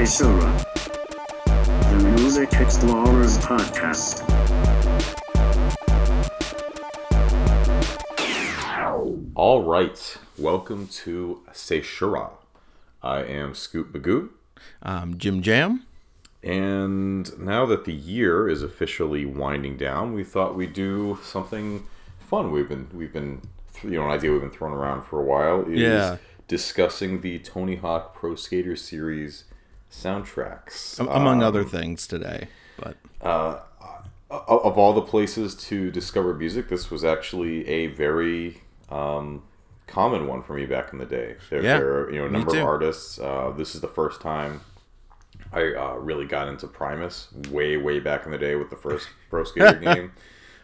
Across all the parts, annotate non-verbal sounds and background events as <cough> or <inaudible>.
Seishura, the Music Explorers podcast. All right, welcome to Seishura. I am Scoop Magoo, Um, Jim Jam. and now that the year is officially winding down, we thought we'd do something fun. We've been we've been you know an idea we've been throwing around for a while is Yeah. discussing the Tony Hawk Pro Skater Series soundtracks. am- Among Um, other things today, but of of all the places to discover music, this was actually a very um, common one for me back in the day. There, Yeah, there are you know a number of artists. Uh, this is the first time I uh, really got into Primus way way back in the day with the first <laughs> Pro Skater game.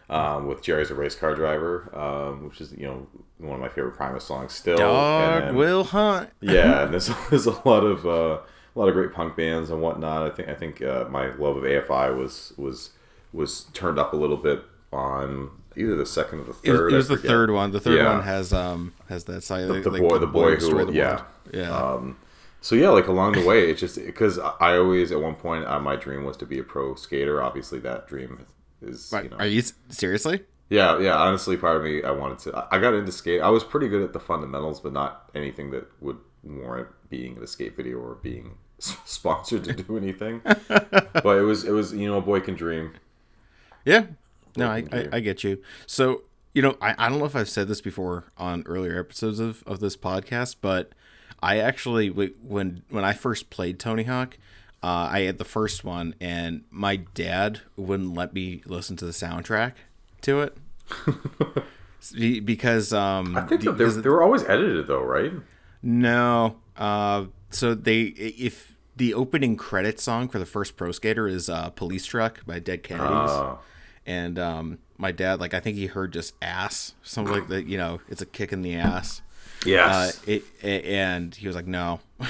Um, with Jerry's a race car driver, um, which is you know one of my favorite Primus songs still. Dog And then- will hunt. yeah, <laughs> and there's, there's <laughs> a lot of uh, a lot of great punk bands and whatnot. I think I think uh, my love of AFI was was was turned up a little bit on either the second or the third. it was the third one. The third Yeah. one has um has that side. the boy- the boy who- the yeah. yeah. So yeah, like along the way, it's just because I always at one point uh, my dream was to be a pro skater. Obviously, that dream is you know Are you seriously? yeah yeah. Honestly, part of me I wanted to. I- got into skate. I was pretty good at the fundamentals, but not anything that would warrant being in a skate video or being sponsored to do anything. but it was it was you know a boy can dream. Yeah. No, I, Working I, I get you. So, you know, I, I don't know if I've said this before on earlier episodes of, of this podcast, but I actually, when when I first played Tony Hawk, uh, I had the first one, and my dad wouldn't let me listen to the soundtrack to it. <laughs> Because um I think that they, they were always edited though, right? no. Uh, so they if the opening credit song for the first Pro Skater is uh, "Police Truck" by Dead Kennedys, Uh, and um, my dad like I think he heard just ass something like that. You know, it's a kick in the ass. Uh, yes. it, and he was like, no, <laughs>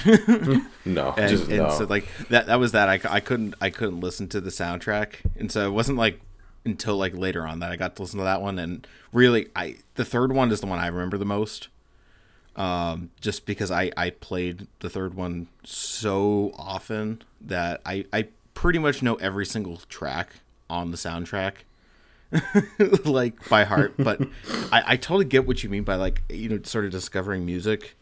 no. and, just and no. so like that that was that. I, I couldn't I couldn't listen to the soundtrack, and so it wasn't like until like later on that I got to listen to that one. And really, I the third one is the one I remember the most. Um, just because I I played the third one so often that I I pretty much know every single track on the soundtrack. <laughs> like by heart, <laughs> but I, I totally get what you mean by like you know sort of discovering music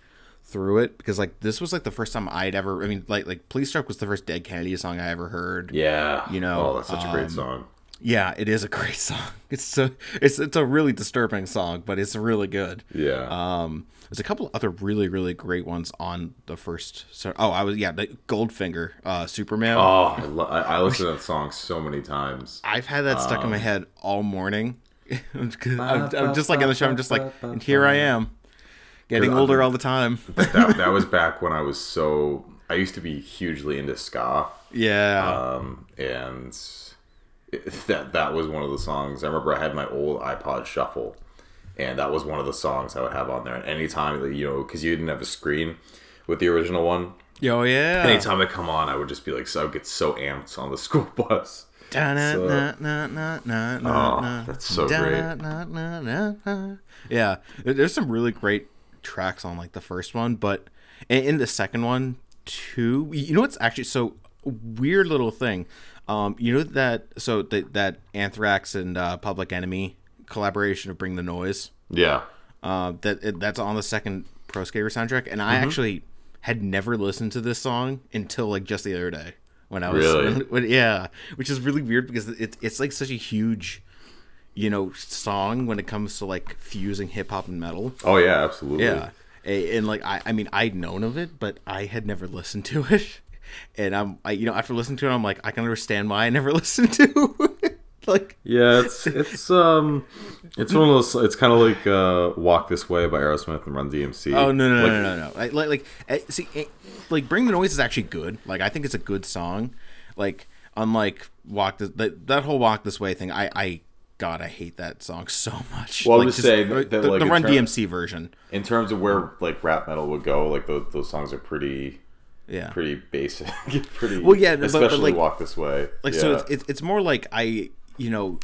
through it because like this was like the first time I'd ever I mean like like Police Truck was the first Dead Kennedy song I ever heard. yeah. you know, Oh, that's such a great um, song. Yeah, it is a great <laughs> song. It's a it's it's a really disturbing song, but it's really good. Yeah. Um, there's a couple other really really great ones on the first. So oh, I was yeah, the Goldfinger, uh, Superman. oh, I, lo- I, I listened to that song so many times. I've had that stuck in Um, my head all morning. <laughs> I'm, I'm just like in the show. I'm just like, and here I am, getting older all the time. that, that was back when I was so. I used to be hugely into ska, Yeah, um, and it, that that was one of the songs. I remember I had my old iPod Shuffle, and that was one of the songs I would have on there. And anytime that you know, because you didn't have a screen with the original one, yo yeah. anytime it come on, I would just be like, so I would get so amped on the <laughs> school bus. Oh, that's so great. Yeah, there's some really great tracks on like the first one, but in, in the second one too. You know what's actually so weird little thing. Um, you know that so that that Anthrax and uh, Public Enemy collaboration of Bring the Noise. Yeah, Uh, that it- that's on the second Pro Skater soundtrack, and I actually had never listened to this song until like just the other day when I was Really? <laughs> when, when- yeah, which is really weird because it's it's like such a huge, you know, song when it comes to like fusing hip hop and metal. oh yeah, absolutely. Yeah, A- and like I I mean I'd known of it, but I had never listened to <laughs> it, and I'm I you know after listening to it I'm like I can understand why I never <laughs> listened to. It. <laughs> like Yeah, it's it's um it's one of those it's kind of like uh Walk This Way by Aerosmith and Run DMC. Oh no no Like, no no no! Like like, like eh, see, eh, like Bring the Noise is actually good. Like I think it's a good song. Like unlike Walk this that, that whole Walk This Way thing, I I God I hate that song <laughs> so much. Well, I like, was saying uh, that, the, like, the Run term- DMC version. In terms of where like rap metal would go, like those, those songs are pretty Yeah. pretty basic, <laughs> pretty. Well, yeah, but- but, especially like- Walk This Way. like yeah. so it's, it's it's more like I you know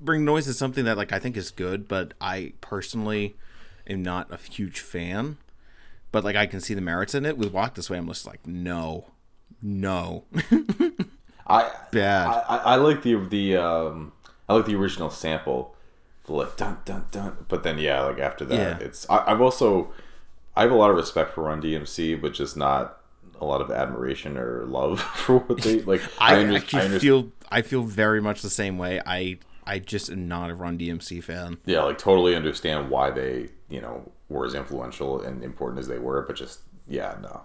Bring Noise is something that like I think is good, but I personally am not a huge fan. But like I can see the merits in it. With Walk This Way, I'm just like no, No. I <laughs> Bad. I, I, like the the um I like the original sample, the like dun dun dun. But then yeah, like after that, Yeah. it's I, I've also I have a lot of respect for Run DMC, but just not a lot of admiration or love <laughs> for what they <laughs> like. I, under- actually under- feel I feel very much the same way. I I just am not a Run DMC fan. yeah, like totally understand why they you know were as influential and important as they were, but just yeah, no.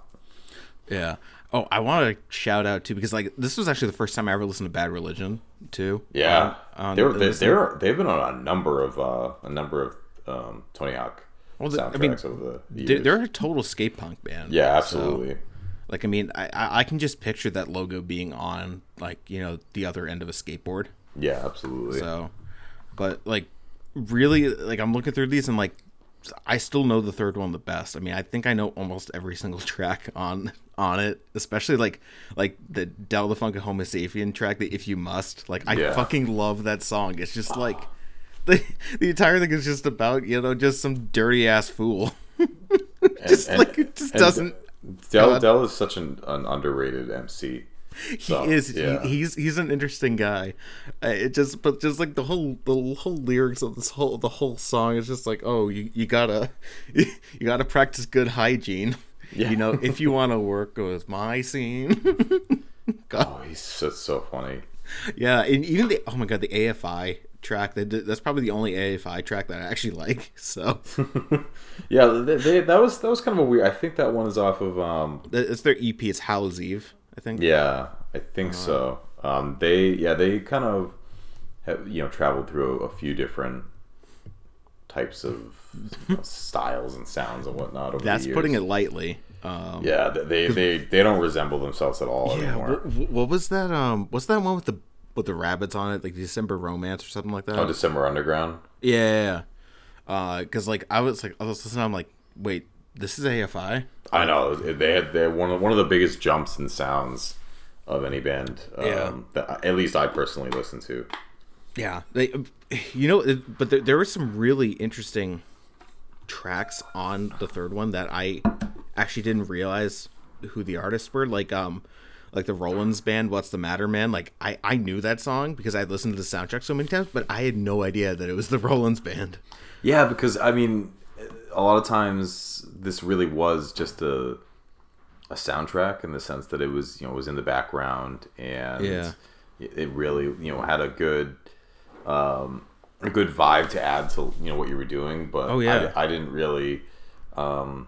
Yeah. Oh, I want to shout out too because like this was actually the first time I ever listened to Bad Religion too. Yeah, On- on they're the they, listen- they're they've been on a number of uh a number of um Tony Hawk Well, the- I mean, over the They're, years. they're a total skate punk band. yeah, So, absolutely. Like I mean, I I can just picture that logo being on like you know the other end of a skateboard. Yeah, absolutely. So, but like really, like I'm looking through these and like I still know the third one the best. I mean, I think I know almost every single <laughs> track on on it, especially like like the Del the Funk Homosapien track, the If You Must. Like I Yeah. fucking love that song. It's just like <laughs> the the entire thing is just about you know just some dirty ass fool. <laughs> just and- like it just doesn't. Del God. Del is such an, an underrated MC. He So, is. yeah. He, he's he's an interesting guy. Uh, it just but just like the whole the whole lyrics of this whole the whole song is just like oh you, you gotta <laughs> you gotta practice good hygiene. Yeah. You know <laughs> if you want to work with my scene. <laughs> Oh, he's so, so funny. yeah, and even the oh my god the AFI track that that's probably the only AFI track that I actually <laughs> like. So <laughs> Yeah, they, they, that was that was kind of a weird. I think that one is off of um. it's their EP. It's Hallow's Eve. I think. Yeah, I think so. Um, they yeah they kind of have you know traveled through a, few different types of you <laughs> know, styles and sounds and whatnot over That's the years. putting it lightly. Um, Yeah, they they they don't resemble themselves at all Yeah, anymore. what, what was that? Um, what's that one with the with the rabbits on it, like December Romance or something like that? Oh, December Underground. yeah, yeah. Because like I was like I was listening, I'm like, wait, this is AFI. I know they had they had one of one of the biggest jumps in sounds of any band. Um, Yeah. that at least I personally listen to. Yeah, they, you know, but there, there were some really interesting tracks on the third one that I actually didn't realize who the artists were. Like, um, like the Rollins band, "What's the Matter, Man." Like, I I knew that song because I listened to the soundtrack so many times, but I had no idea that it was the <laughs> Rollins band. Yeah, because I mean, a lot of times this really was just a a soundtrack in the sense that it was you know was in the background and Yeah. it really you know had a good um, a good vibe to add to you know what you were doing. But Oh, yeah. I, I didn't really um,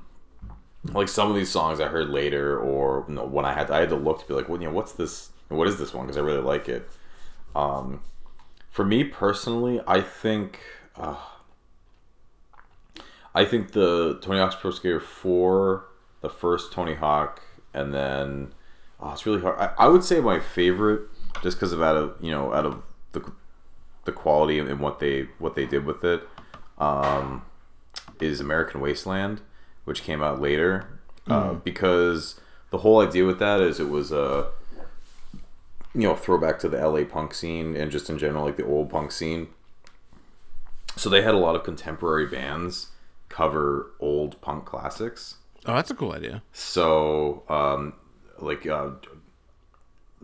like some of these songs I heard later or you know, when I had I had to look to be like, well, you know, what's this? What is this one? Because I really like it. Um, for me personally, I think. Uh, I think the Tony Hawk's Pro Skater 4, the first Tony Hawk, and then oh, it's really hard. I, I would say my favorite, just because of out of you know out of the the quality and what they what they did with it, um, is American Wasteland, which came out later, uh, because the whole idea with that is it was a you know throwback to the LA punk scene and just in general like the old punk scene. So they had a lot of contemporary bands cover old punk classics. Oh, that's a cool idea. So, um, like, uh,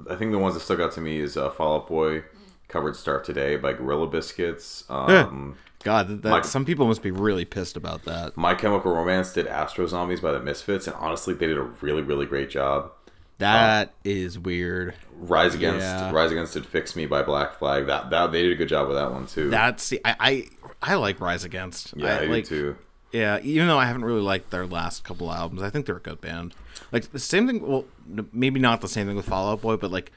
I think the ones that stuck out to me is uh, Fall Out Boy covered "Start Today" by Gorilla Biscuits. Um, God, that, that Like- some people must be really pissed about that. My Chemical Romance did "Astro Zombies" by the Misfits, and honestly, they did a really, really great job. That is weird. Rise Against Yeah. Rise Against did "Fix Me" by Black Flag. That that they did a good job with that one too. That's see, I, I I like Rise Against. yeah, I, like, do too. Yeah, even though I haven't really liked their last couple albums, I think they're a good band. Like the same thing. Well, maybe not the same thing with Fall Out Boy, but like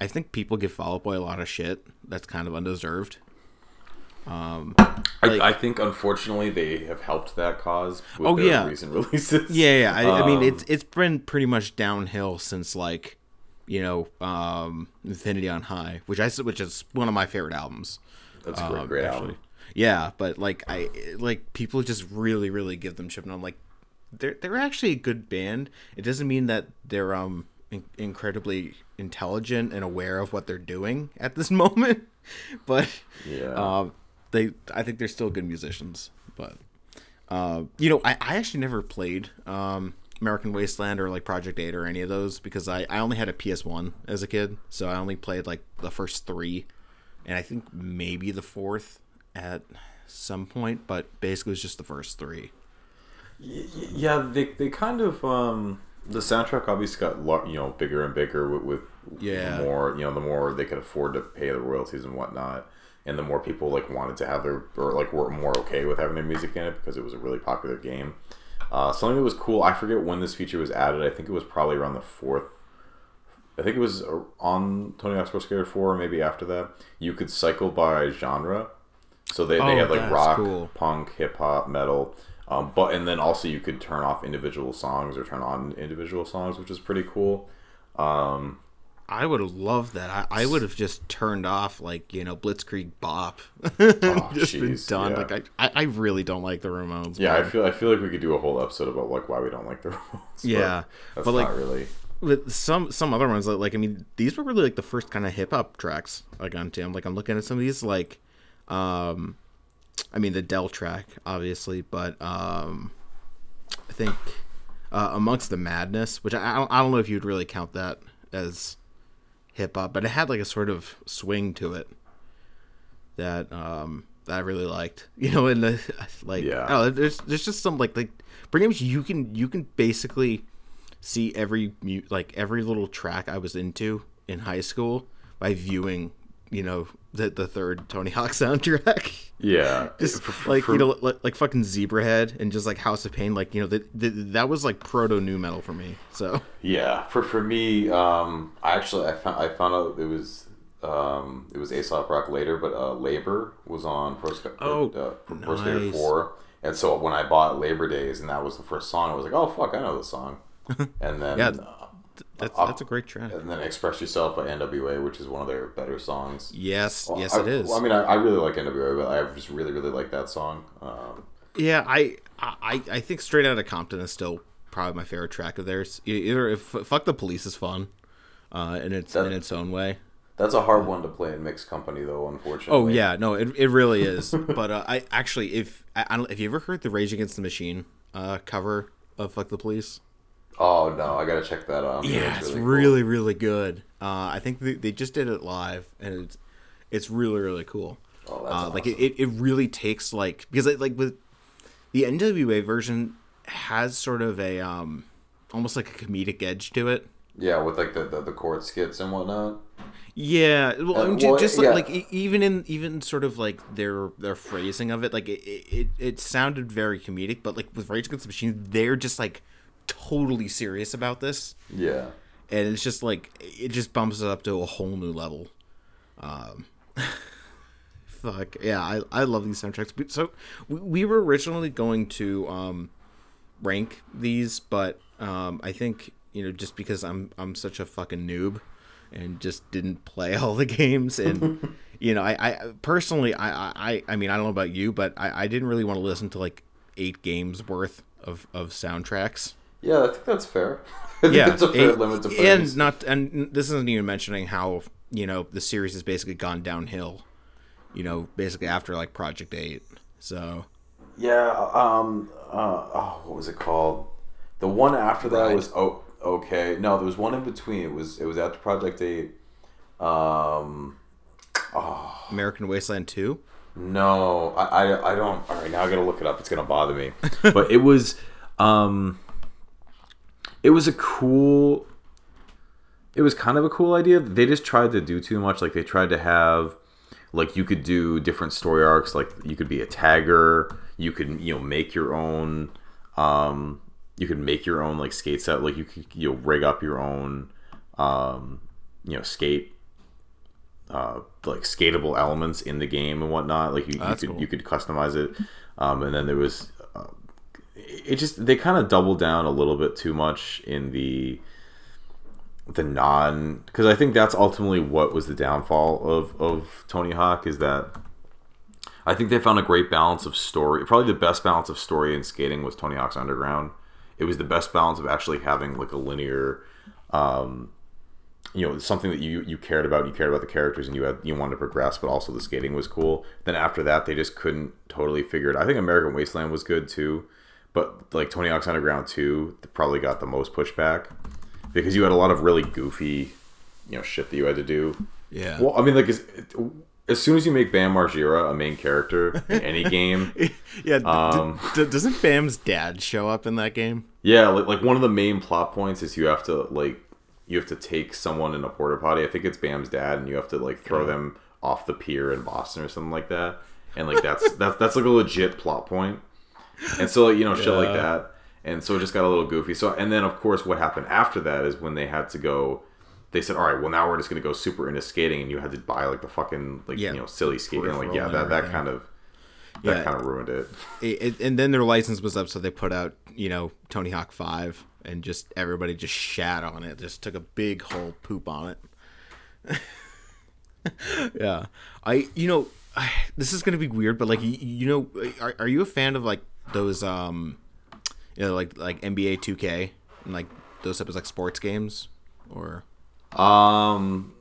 I think people give Fall Out Boy a lot of shit. That's kind of undeserved. I, like- I think unfortunately they have helped that cause with Oh, their yeah. recent <laughs> releases. Yeah, yeah. I, I mean, Um, it's it's been pretty much downhill since like you know um, Infinity on High, which I which is one of my favorite albums. that's a great, um, great actually. album. Yeah, but like I like people just really really give them shit, and I'm like, they're they're actually a good band. It doesn't mean that they're um in- incredibly intelligent and aware of what they're doing at this <laughs> moment, but Yeah. um, they I think they're still good musicians. But uh, you know, I, I actually never played um American Wasteland or like Project 8 or any of those because I, I only had a PS1 as a kid, so I only played like the first three, and I think maybe the fourth at some point, but basically it was just the first three. Yeah, they, they kind of um the soundtrack obviously got you know bigger and bigger with, with Yeah. more you know the more they could afford to pay the royalties and whatnot, and the more people like wanted to have their or like were more okay with having their music in it because it was a really popular game. Uh, something that was cool. I forget when this feature was added. I think it was probably around the fourth. I think it was uh, on Tony Hawk's Pro Skater Four, maybe after that. You could cycle by genre, so they, they Oh, had like rock, cool. punk, hip hop, metal. Um, but and then also you could turn off individual songs or turn on individual songs, which is pretty cool. Um, I would have loved that. I, I would have just turned off like you know Blitzkrieg Bop, <laughs> Oh, just been done. yeah. Like I, I I really don't like the Ramones. yeah, I feel I feel like we could do a whole episode about like why we don't like the <laughs> Ramones. but Yeah, that's but, like, really. with some some other ones like I mean these were really like the first kind of hip hop tracks like on Tim. Like I'm looking at some of these like, um, I mean the Del track obviously, but um, I think uh, amongst the madness, which I I don't, I don't know if you'd really count that as hip hop, but it had like a sort of swing to it that um that I really liked. <laughs> You know, and the like Yeah. oh, there's there's just some like like pretty much you can you can basically see every like every little track I was into in high school by viewing you know the the third Tony Hawk <laughs> soundtrack. Yeah, <laughs> Just For- for- like you know like, like fucking Zebrahead and just like House of Pain like you know that that was like proto new metal for me. So Yeah, for for me, um, I actually I found I found out it was um, it was Aesop Rock later, but uh, Labor was on Pro, Sc- Oh, uh, Pro Skater. Four, and so when I bought Labor Days and that was the first song, I was like, oh fuck, I know this song, <laughs> and then Yeah, uh, that's Uh, that's a great track. and then Express Yourself by NWA, which is one of their better songs. Yes, yes, I, it is. well, I mean, I, I really like NWA, but I just really really like that song. Um, Yeah, I, I I think Straight Outta Compton is still probably my favorite track of theirs. Either if Fuck the Police is fun, uh, in its That- in its own way. that's a hard one to play in mixed company, though. Unfortunately. Oh yeah, no, it, it really is. <laughs> but uh, I actually, if I, I don't, have you ever heard the Rage Against the Machine uh, cover of Fuck the Police? Oh no, I gotta check that out. Yeah, it's cool. really really good. Uh, I think they, they just did it live, and it's it's really really cool. Oh, that's uh, Like awesome. it, it, it really takes like because it, like with the NWA version has sort of a um almost like a comedic edge to it. Yeah, with like the, the, the chord skits and whatnot. Yeah, well, Uh, I mean, ju- well, just yeah. like, like e- even in even sort of like their their phrasing of it, like it, it it sounded very comedic, but like with Rage Against the Machine, they're just like totally serious about this, Yeah. and it's just like it just bumps it up to a whole new level. Um, <laughs> fuck yeah, I I love these soundtracks. So we, we were originally going to um rank these, but um I think you know just because I'm I'm such a fucking noob and just didn't play <laughs> all the games and <laughs> you know I, I personally I, I I mean I don't know about you but I, I didn't really want to listen to like eight games worth of, of soundtracks Yeah, I think that's fair. <laughs> I think yeah that's a fair and, limit to praise. and not and this isn't even mentioning how you know the series has basically gone downhill you know basically after like project 8 so yeah, um, uh, oh, what was it called? The one after that Ride. was oh, okay. No, there was one in between. It was it was after Project Eight. Um, american wasteland 2 no, I, I, I don't. All right, now I gotta look it up. It's gonna bother me. but it was, um, it was a cool. It was kind of a cool idea. They just tried to do too much. Like they tried to have, like you could do different story arcs. Like you could be a tagger. You could you know make your own. Um, you could make your own like skate set. Like you could you know rig up your own. Um, you know skate uh, like skatable elements in the game and whatnot. Like you, you could cool. you could customize it, um, and then there was it just they kind of doubled down a little bit too much in the the non because I think that's ultimately what was the downfall of of Tony Hawk is that I think they found a great balance of story. Probably the best balance of story and skating was Tony Hawk's Underground. It was the best balance of actually having like a linear um, you know something that you you cared about you cared about the characters and you had you wanted to progress but also the skating was cool then after that they just couldn't totally figure it i think american wasteland was good too but like Tony Hawk's Underground 2 probably got the most pushback because you had a lot of really goofy, you know, shit that you had to do. Yeah. Well, I mean, like as, as soon as you make Bam Margera a main character in any game, <laughs> yeah. d- Um, d- doesn't Bam's dad show up in that game? yeah, like, like one of the main plot points is you have to like you have to take someone in a porta potty. I think it's Bam's dad, and you have to like throw them off the pier in Boston or something like that. And like that's <laughs> that's that's like a legit plot point. And so you know shit like that. And so it just got a little goofy. So and then of course what happened after that is when they had to go. They said, "All right, well now we're just gonna go super into skating," and you had to buy like the fucking like Yeah, you know silly skating. Like yeah, that that kind of that Yeah. kind of ruined it. It, it- and then their license was up, so they put out, you know, Tony Hawk Five, and just everybody just shat on it. Just took a big whole poop on it. <laughs> yeah, I, you know, I, <sighs> this is gonna be weird, but like, you, you know, are, are you a fan of like those, um, you know, like like NBA Two K and like those types of like sports games, or Um,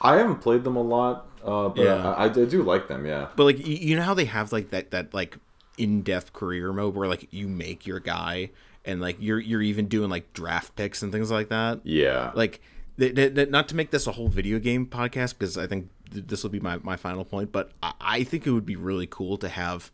I haven't played them a lot, uh, but Yeah. I, I do like them. Yeah. But like you, you know how they have like that that like in-depth career mode where like you make your guy and like you're you're even doing like draft picks and things like that. Yeah. Like th- th- th- not to make this a whole video game podcast because I think th- this will be my, my final point, but I, I think it would be really cool to have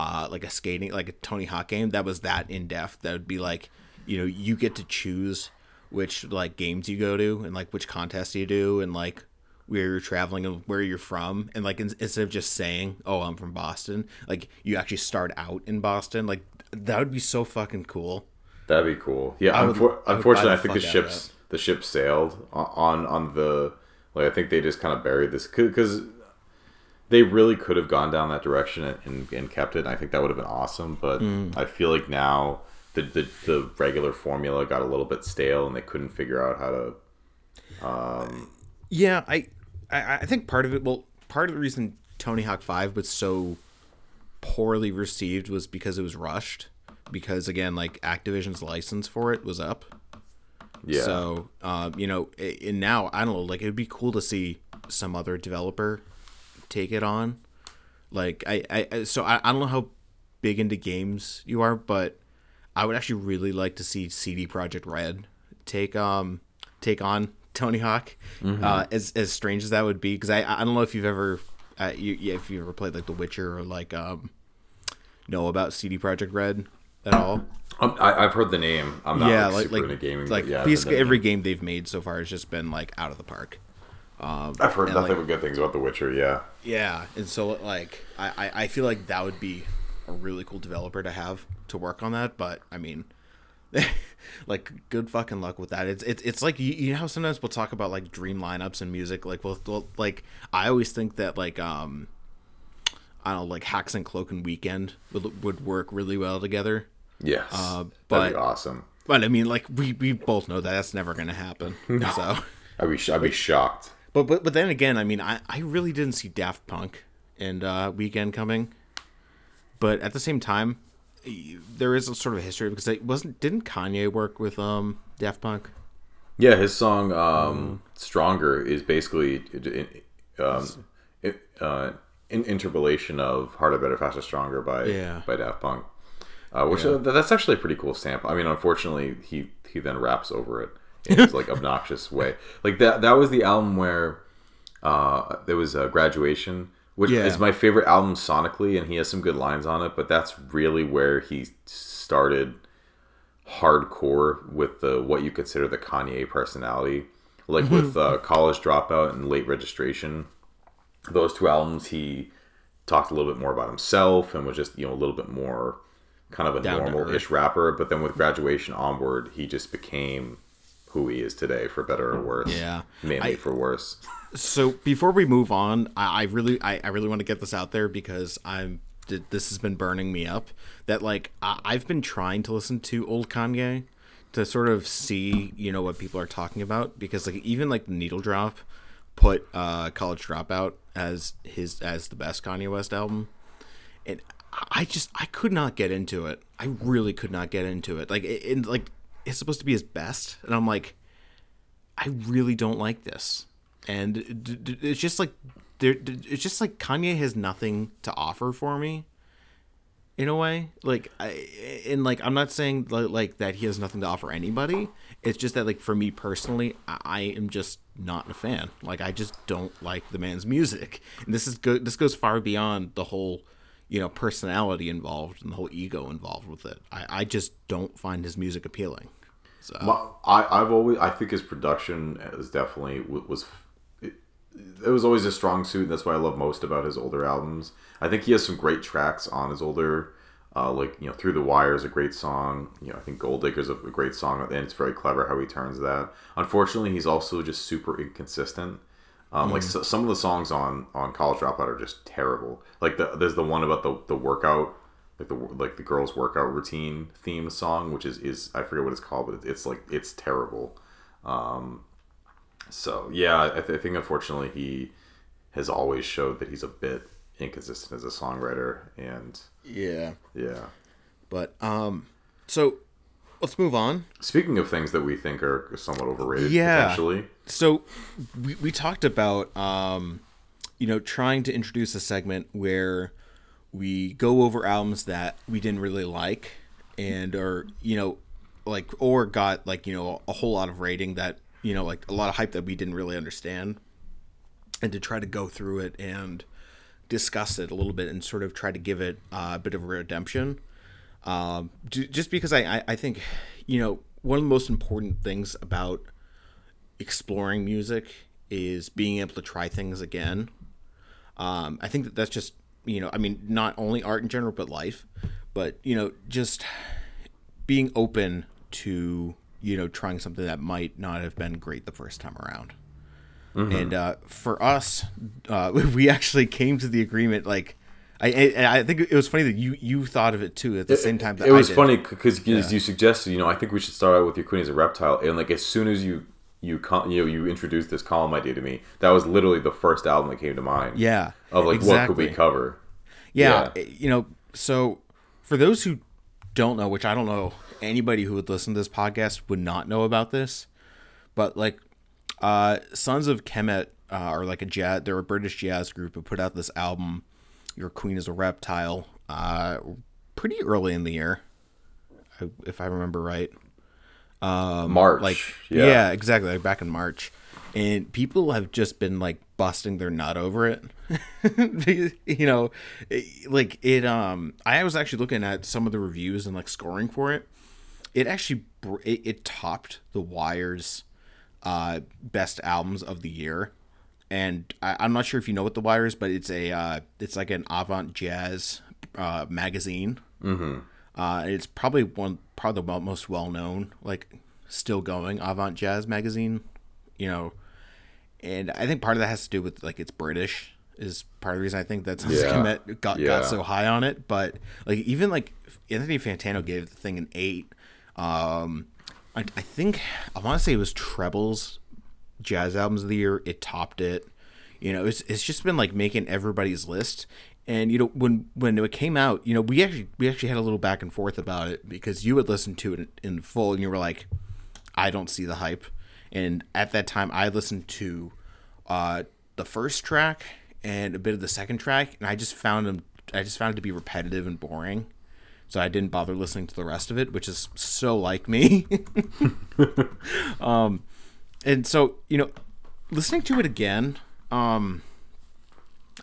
uh like a skating like a Tony Hawk game that was that in depth that would be like you know you get to choose which like games you go to and like which contests you do and like where you're traveling and where you're from and like in- instead of just saying oh i'm from boston like you actually start out in boston like that would be so fucking cool That'd be cool. Yeah. I would- unfor- I unfortunately, I think the fuck out of ships the ship sailed on on the like. I think they just kind of buried this because they really could have gone down that direction and, and, and kept it. And I think that would have been awesome. But Mm. I feel like now the, the the regular formula got a little bit stale, and they couldn't figure out how to. Yeah, I, I, I think part of it. Well, part of the reason Tony Hawk Five was so poorly received was because it was rushed. Because again, like Activision's license for it was up. Yeah. So, um, you know, and now I don't know. Like, it would be cool to see some other developer take it on. Like, I, I, so I, I don't know how big into games you are, but I would actually really like to see CD Projekt Red take um take on <laughs> Tony Hawk. Uh, as as strange as that would be, because I I don't know if you've ever uh, you yeah, if you ever played like The Witcher or like um know about CD Projekt Red at all. Um, I, I've heard the name. I'm not yeah, like, like super like, into gaming. like yeah, basically every game they've made so far has just been like out of the park. I've heard nothing like- but good things about The Witcher. Yeah. Yeah, and so like I, I feel like that would be a really cool developer to have to work on that. But I mean, <laughs> like good fucking luck with that. It's it's it's like you, you know how sometimes we'll talk about like dream lineups and music. Like well, well like I always think that like um I don't know like Haxan Cloak and Weeknd would would work really well together. Yes. Uh, That'd but- be awesome. But I mean, like we, we both know that that's never gonna happen. <laughs> So. I'd be sh- I'd be shocked. But but but then again, I mean, I, I really didn't see Daft Punk and uh, Weeknd coming. But at the same time, there is a sort of history because it wasn't didn't Kanye work with um Daft Punk? Yeah, his song um, "Stronger" is basically um, it, uh, an interpolation of "Harder, Better, Faster, Stronger" by Yeah. by Daft Punk, uh, which uh, that's actually a pretty cool sample. I mean, unfortunately, he he then raps over it in his like obnoxious way. Like that that was the album where uh, there was a graduation. Which Yeah. is my favorite album sonically, and he has some good lines on it. But that's really where he started hardcore with the what you consider the Kanye personality, like with uh, College Dropout and Late Registration. Those two albums, he talked a little bit more about himself and was just you know a little bit more kind of a normal-ish rapper. But then with Graduation onward, he just became who he is today, for better or worse. Yeah. mainly I- for worse. So before we move on, I, I really I, I really want to get this out there because I'm this has been burning me up. That like I, I've been trying to listen to old Kanye to sort of see you know what people are talking about because like even like the Needle Drop put uh, College Dropout as his as the best Kanye West album, and I just I could not get into it. I really could not get into it. Like it like it's supposed to be his best, and I'm like, I really don't like this. And it's just like there, it's just like Kanye has nothing to offer for me. in a way. Like, I, and like I'm not saying li- like that he has nothing to offer anybody. It's just that like for me personally, I, I am just not a fan. Like I just don't like the man's music. And this is good. this goes far beyond the whole you know personality involved and the whole ego involved with it. I, I just don't find his music appealing. So I, I've always I think his production is definitely was it, it was always a strong suit. And that's what I love most about his older albums. I think he has some great tracks on his older, uh, like you know, Through the Wire is a great song. You know, I think Gold Digger's a great song, and it's very clever how he turns that. Unfortunately, he's also just super inconsistent. Um, Like so, some of the songs on on College Dropout are just terrible. Like the, there's the one about the the workout like the like the girls workout routine theme song which is is i forget what it's called but it's like it's terrible. Um so yeah i, th- I think unfortunately he has always showed that he's a bit inconsistent as a songwriter and yeah, yeah. But um, so let's move on. speaking of things that we think are somewhat overrated Yeah. potentially so we, we talked about um you know trying to introduce a segment where we go over albums that we didn't really like and or you know like or got like you know a whole lot of rating that you know like a lot of hype that we didn't really understand and to try to go through it and discuss it a little bit and sort of try to give it uh, a bit of a redemption um, ju- just because I, I, I think you know one of the most important things about exploring music is being able to try things again. Um, I think that that's just you know I mean not only art in general but life, but you know just being open to you know trying something that might not have been great the first time around. And uh, for us, uh, <laughs> we actually came to the agreement like. I, I I think it was funny that you you thought of it too at the same time that it was funny because as you suggested you know i think we should start out with your queen as a reptile and like as soon as you you con- you know you introduced this column idea to me that was literally the first album that came to mind Yeah, of like what could we cover? Yeah, Yeah. you know, so for those who don't know, which I don't know anybody who would listen to this podcast would not know about this, but like uh Sons of Kemet uh, are like a jazz they're a British jazz group who put out this album Your Queen is a Reptile uh pretty early in the year. If I remember right. march Like yeah. exactly, like back in March. And people have just been like busting their nut over it. <laughs> you know, it- like it um I was actually looking at some of the reviews and like scoring for it. It actually it, it topped the Wire's uh best albums of the year. And I, I'm not sure if you know what the Wire is, but it's a uh, it's like an avant jazz uh, magazine. Mm-hmm. Uh, it's probably one probably the most well known like still going avant jazz magazine. You know, and I think part of that has to do with like it's British is part of the reason I think that Sons of Yeah. Got Yeah. got so high on it. But like even like Anthony Fantano gave the thing an eight. Um, I, I think I want to say it was Treble's jazz albums of the year. It topped it. You know, it's it's just been like making everybody's list. And you know when when it came out, you know we actually we actually had a little back and forth about it because you had listened to it in full and you were like, I don't see the hype. And at that time, I listened to uh, the first track and a bit of the second track, and I just found them. I just found it to be repetitive and boring, so I didn't bother listening to the rest of it, which is so like me. <laughs> <laughs> um, and so you know, listening to it again, um,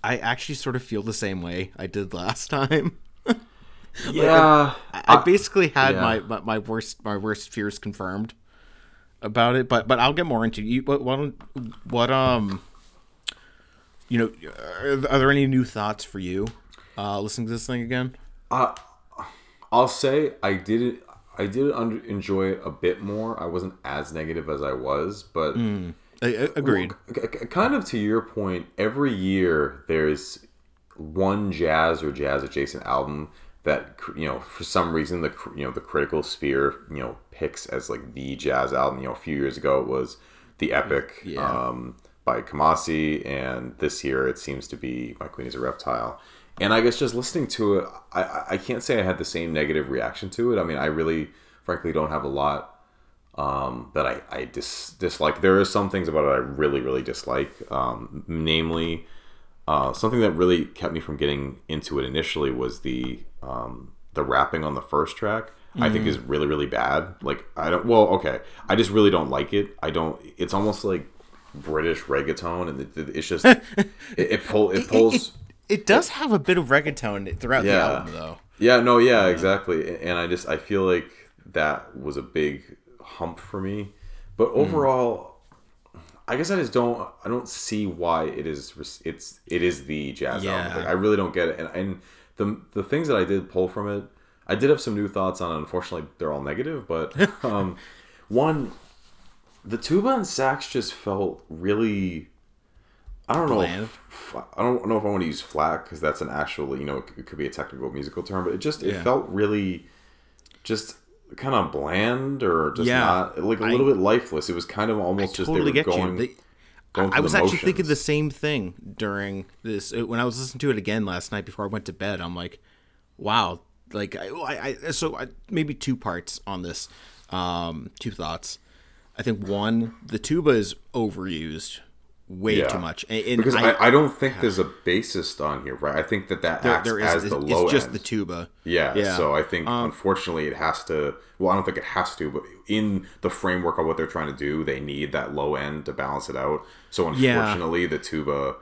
I actually sort of feel the same way I did last time. <laughs> yeah I, I basically had yeah. my, my my worst my worst fears confirmed about it, but but I'll get more into you. What what what um, you know, are, are there any new thoughts for you? Uh, listening to this thing again. I'll say I did I did under, enjoy it a bit more. I wasn't as negative as I was, but I, I- agreed. k- kind of to your point, every year there's one jazz or jazz adjacent album that you know for some reason the you know the critical sphere you know picks as like the jazz album. You know, a few years ago it was the Epic Yeah. um, by Kamasi, and this year it seems to be My Queen is a Reptile. And I guess just listening to it, I- I, can't say I had the same negative reaction to it. I mean, I really, frankly, don't have a lot um, that I, I dis- dislike. There are some things about it I really, really dislike. Um, namely, Uh, something that really kept me from getting into it initially was the um, the rapping on the first track. I think is really really bad. Like I don't. Well, okay. I just really don't like it. I don't. It's almost like British reggaeton, and it, it's just <laughs> it, it pull it pulls. <laughs> It, does have a bit of reggaeton throughout the album, though. Yeah, no, yeah, exactly. And I just I feel like that was a big hump for me. But Hmm. overall, I guess I just don't I don't see why it is it's it is the jazz Yeah. album. Like, I really don't get it. And and the the things that I did pull from it, I did have some new thoughts on. it. Unfortunately, they're all negative. But <laughs> um, one, the tuba and sax just felt really. I don't know. If, I don't know if I want to use flat because that's an actual, you know, it could be a technical musical term, but it just it Yeah. felt really, just kind of bland or just Yeah, not like a little bit lifeless. It was kind of almost just totally they were going. They- going I was actually thinking the same thing during this uh, when I was listening to it again last night before I went to bed. I'm like, wow, like I, I, I so I, maybe two parts on this, um, two thoughts. I think one, the tuba is overused way Yeah. too much, and, and because I, I, don't think there's a bassist on here, right? I think that that there, acts there as is the it's just end. the tuba. Yeah, Yeah. Um, so I think unfortunately it has to. Well, I don't think it has to, but in the framework of what they're trying to do, they need that low end to balance it out. So Yeah. unfortunately, the tuba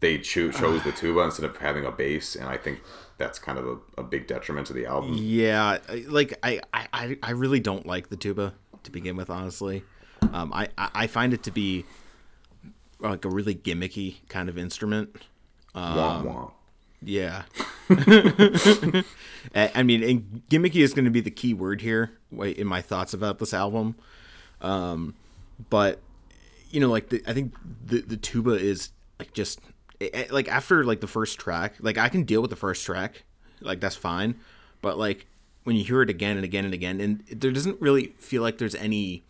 they cho- chose the tuba instead of having a bass, and I think that's kind of a, a big detriment to the album. Yeah, like I, I, I- I really don't like the tuba to begin with. Honestly, um, I, I I find it to be like a really gimmicky kind of instrument. Um, womp womp. Yeah. <laughs> I mean, and gimmicky is going to be the key word here in my thoughts about this album. Um, but you know, like the, I think the the tuba is like just like after like the first track, like I can deal with the first track, like that's fine. But like when you hear it again and again and again, and there doesn't really feel like there's any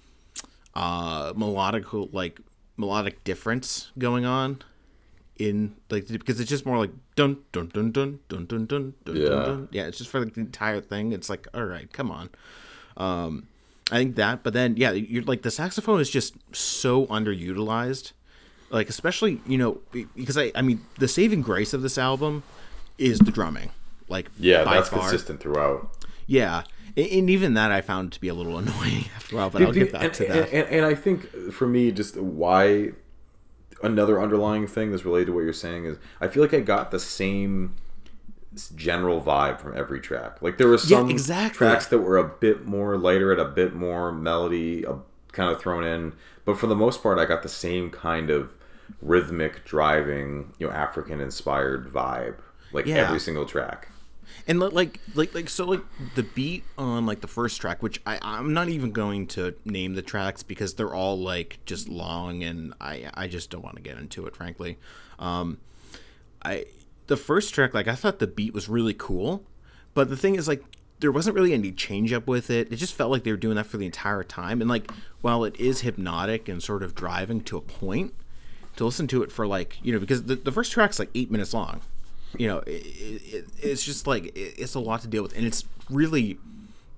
uh melodic like melodic difference going on in like because it's just more like dun dun dun dun dun dun dun dun Yeah. dun, dun. yeah it's just for like the entire thing it's like all right come on um i think that but then yeah you're like the saxophone is just so underutilized like especially you know because i i mean the saving grace of this album is the drumming like Yeah, that's far. consistent throughout. yeah and, even that i found to be a little <laughs> annoying after a while but i'll get back and, to that And, and, I think for me, just why another underlying thing that's related to what you're saying is I feel like I got the same general vibe from every track. Like there were Yeah, some exactly. tracks that were a bit more lighter and a bit more melody uh, kind of thrown in, but for the most part, I got the same kind of rhythmic driving, you know, African inspired vibe. Like Yeah. every single track. And like like like so like the beat on like the first track which i i'm not even going to name the tracks because they're all like just long and i i just don't want to get into it frankly. Um i the first track like i thought the beat was really cool but the thing is like there wasn't really any change up with it. It just felt like they were doing that for the entire time. And like while it is hypnotic and sort of driving to a point to listen to it for like you know because the, the first track's like eight minutes long you know it, it, it's just like it, it's a lot to deal with. And it's really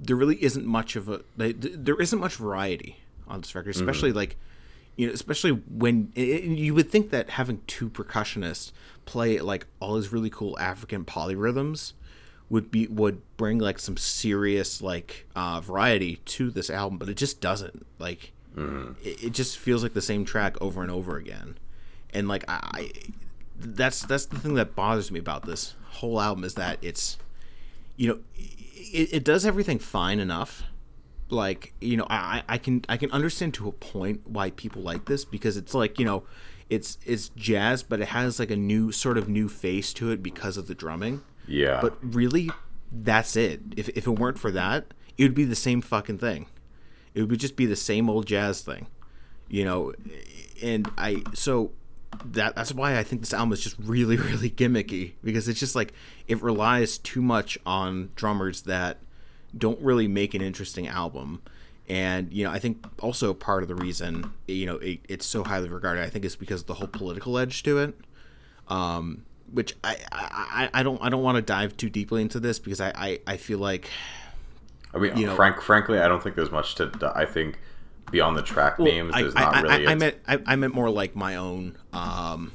there really isn't much of a like, there isn't much variety on this record especially like you know especially when you would think that having two percussionists play like all these really cool african polyrhythms would be would bring like some serious like uh variety to this album but it just doesn't. Like it, it just feels like the same track over and over again. And like I, I that's that's the thing that bothers me about this whole album is that it's you know it, it does everything fine enough. Like you know I, I can i can understand to a point why people like this because it's like you know it's it's jazz but it has like a new sort of new face to it because of the drumming. Yeah. but really that's it. If, if it weren't for that it would be the same fucking thing. It would just be the same old jazz thing you know? And i so that that's why i think this album is just really <laughs> really gimmicky because it's just like it relies too much on drummers that don't really make an interesting album and you know i think also part of the reason you know it, it's so highly regarded i think is because of the whole political edge to it um which i i, I don't i don't want to dive too deeply into this because i i, I feel like I mean, you know- frank, frankly, I don't think there's much to. I think beyond the track Well, names, I, there's I, not I, really. I, a- meant I, I meant more like my own um,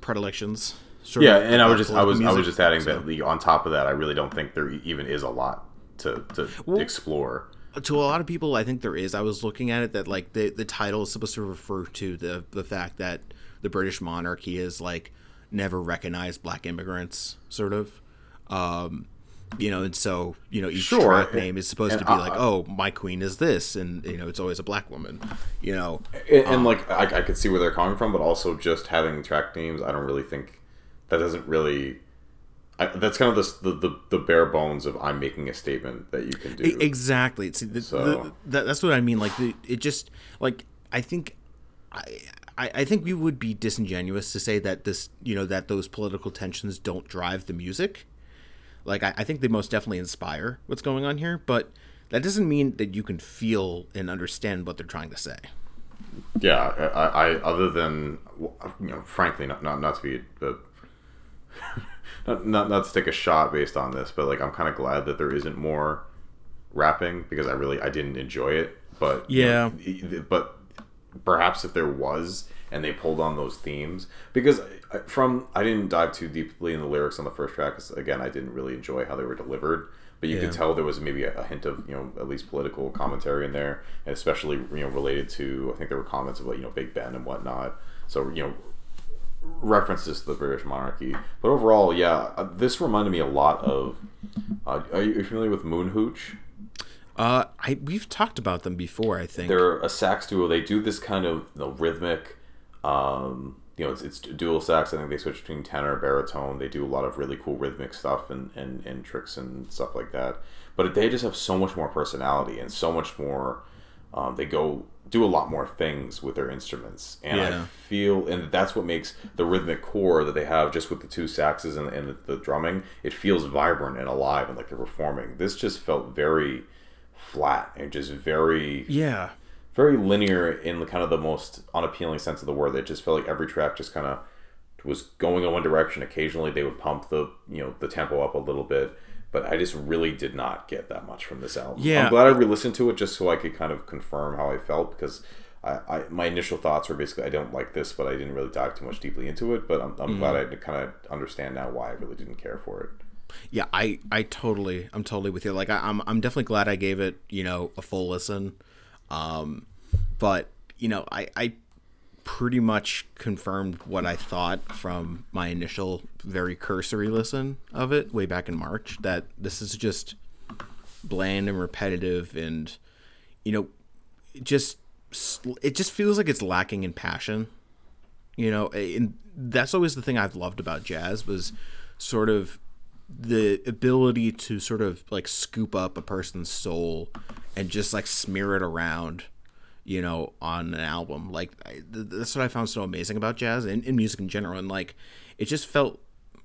predilections. Sort Yeah, of and I was just I was I was just adding music, that the, on top of that, I really don't think there even is a lot to to explore. to a lot of people, I think there is. I was looking at it that like the the title is supposed to refer to the the fact that the British monarchy is like never recognized black immigrants, sort of. Um, you know, and so you know each Sure, track name is supposed and to be like, oh, my queen is this, and you know it's always a black woman. You know, And, and um, like I, I could see where they're coming from, but also just having track names, I don't really think that doesn't really. I, that's kind of the, the the bare bones of I'm making a statement that you can do. Exactly. See, the, So- the, that, that's what I mean. Like, the, it just like I think I I think we would be disingenuous to say that this, you know, that those political tensions don't drive the music. Like, I, I think they most definitely inspire what's going on here, but that doesn't mean that you can feel and understand what they're trying to say. Yeah, I, I other than you know, frankly, not not not to be uh, <laughs> not, not not to take a shot based on this, but like I'm kind of glad that there isn't more rapping because I really I didn't enjoy it. But you Yeah. know, e- but perhaps if there was and they pulled on those themes because I- from I didn't dive too deeply in the lyrics on the first track because again I didn't really enjoy how they were delivered but you Yeah. could tell there was maybe a, hint of you know at least political commentary in there and especially you know related to I think there were comments like you know Big Ben and whatnot so you know references to the British monarchy but overall yeah uh, this reminded me a lot of uh, are you familiar with Moon Hooch Uh, I we've talked about them before. I think. they're a sax duo. They do this kind of you know, rhythmic, um, you know, it's, it's dual sax. I think they switch between tenor baritone. They do a lot of really cool rhythmic stuff and, and, and tricks and stuff like that. But they just have so much more personality and so much more. Um, they go do a lot more things with their instruments, and I feel, and that's what makes the rhythmic core that they have just with the two saxes and, and the, the drumming. It feels vibrant and alive, and like they're performing. This just felt very flat and just very yeah. Very linear in the kind of the most unappealing sense of the word. It just felt like every track just kind of was going in one direction. Occasionally, they would pump the you know the tempo up a little bit, but I just really did not get that much from this album. Yeah. I'm glad I re-listened to it just so I could kind of confirm how I felt because. I, I, my initial thoughts were basically I don't like this, but I didn't really dive too much deeply into it. But I'm, I'm mm-hmm. glad I kind of understand now why I really didn't care for it. Yeah, I, I totally, I'm totally with you. Like, I, I'm, I'm definitely glad I gave it, you know, a full listen. Um, but you know, I, I pretty much confirmed what I thought from my initial, very cursory listen of it way back in March. That this is just bland and repetitive, and you know, just, it just feels like it's lacking in passion you know and that's always the thing i've loved about jazz was sort of the ability to sort of like scoop up a person's soul and just like smear it around you know on an album. Like I, th- that's what i found so amazing about jazz and, and music in general. And like it just felt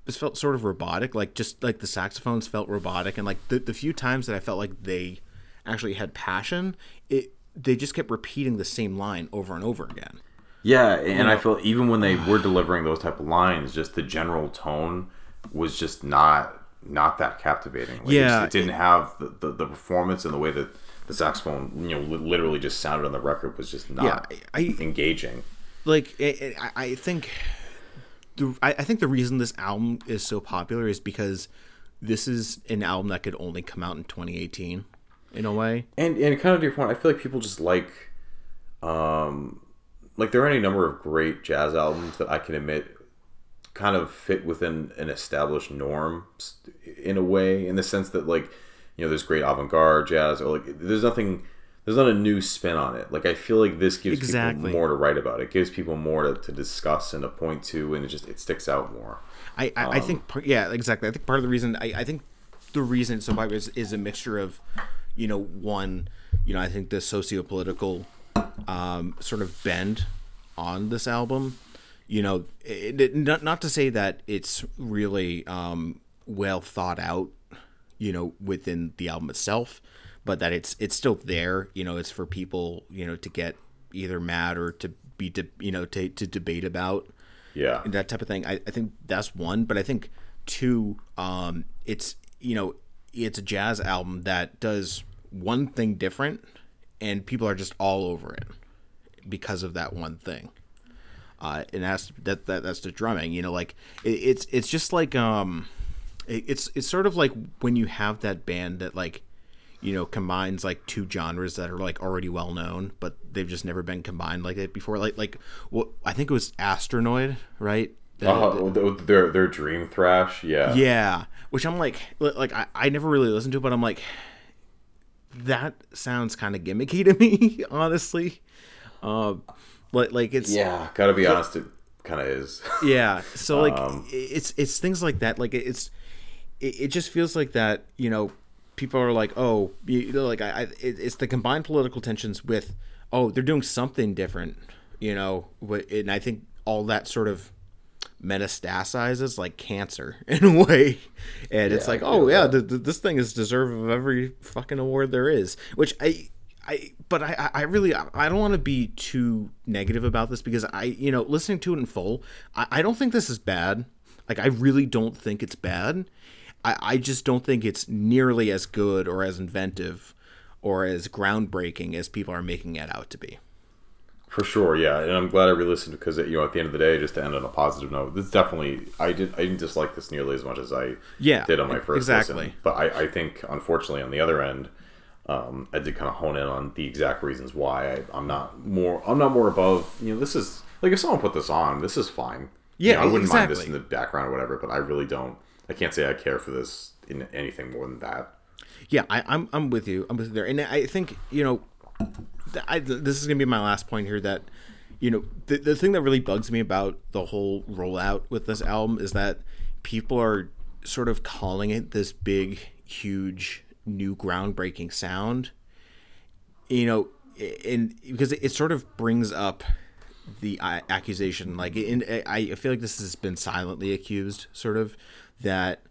it felt sort of robotic. Like just like the saxophones felt robotic. And like the, the few times that i felt like they actually had passion it they just kept repeating the same line over and over again. Yeah, and I feel even when they were delivering those type of lines, just the general tone was just not not that captivating. Like, Yeah. it, it didn't have the, the, the performance and the way that the saxophone, you know, li- literally just sounded on the record was just not Yeah, I- engaging. like it, I- I think the I, I think the reason this album is so popular is because this is an album that could only come out in 2018 in a way And and kind of to your point, I feel like people just like, um, like there are any number of great jazz albums that I can admit kind of fit within an established norm in a way, in the sense that like, you know, there's great avant-garde jazz, or like there's nothing, there's not a new spin on it. Like I feel like this gives Exactly. people more to write about. It gives people more to, to discuss and to point to, and it just it sticks out more. I, I, I think part, yeah exactly I think part of the reason I, I think the reason it's so popular is, is a mixture of you know one you know I think the socio-political um, sort of bend on this album you know it, it- not, not to say that it's really um, well thought out you know within the album itself but that it's it's still there you know it's for people you know to get either mad or to be de- you know to, to debate about Yeah, that type of thing. I, I think that's one, but I think two, um, it's you know, it's a jazz album that does one thing different, and people are just all over it because of that one thing. Uh, and that's that, that that's the drumming. You know, like it, it's it's just like um, it, it's it's sort of like when you have that band that like you know combines like two genres that are like already well known but they've just never been combined like it before. Like like what i think it was astronoid right? The- Uh, th- their their dream thrash, yeah. yeah. Which i'm like like i, I never really listened to it but i'm like that sounds kind of gimmicky to <laughs> me honestly. Um like like it's Yeah, gotta be honest, it kind of is. <laughs> yeah so like Um, it's it's things like that like it's it, it just feels like that you know people are like oh you know like i, I it's the combined political tensions with oh they're doing something different you know and i think all that sort of metastasizes like cancer <laughs> in a way and it's like oh yeah th- th- this thing is deserving of every fucking award there is which i I, but I, I really, I don't want to be too negative about this because I, you know, listening to it in full, I, I don't think this is bad. Like, I really don't think it's bad. I, I just don't think it's nearly as good or as inventive or as groundbreaking as people are making it out to be. For sure, yeah, and I'm glad I re-listened because you know at the end of the day, just to end on a positive note, this definitely I did I didn't dislike this nearly as much as I Yeah, did on my first exactly. listen. But I, I think unfortunately on the other end, um, I did kind of hone in on the exact reasons why I, I'm not more I'm not more above. You know, this is like if someone put this on, this is fine. You Yeah, know, I wouldn't mind this in the background or whatever, but I really don't. I can't say I care for this in anything more than that. Yeah, I, I'm I'm with you. I'm with you there, and I think you know, I, this is gonna be my last point here. That you know, the the thing that really bugs me about the whole rollout with this album is that people are sort of calling it this big, huge, new, groundbreaking sound. You know, and because it, sort of brings up the uh, accusation like in I, feel like this has been silently accused sort of that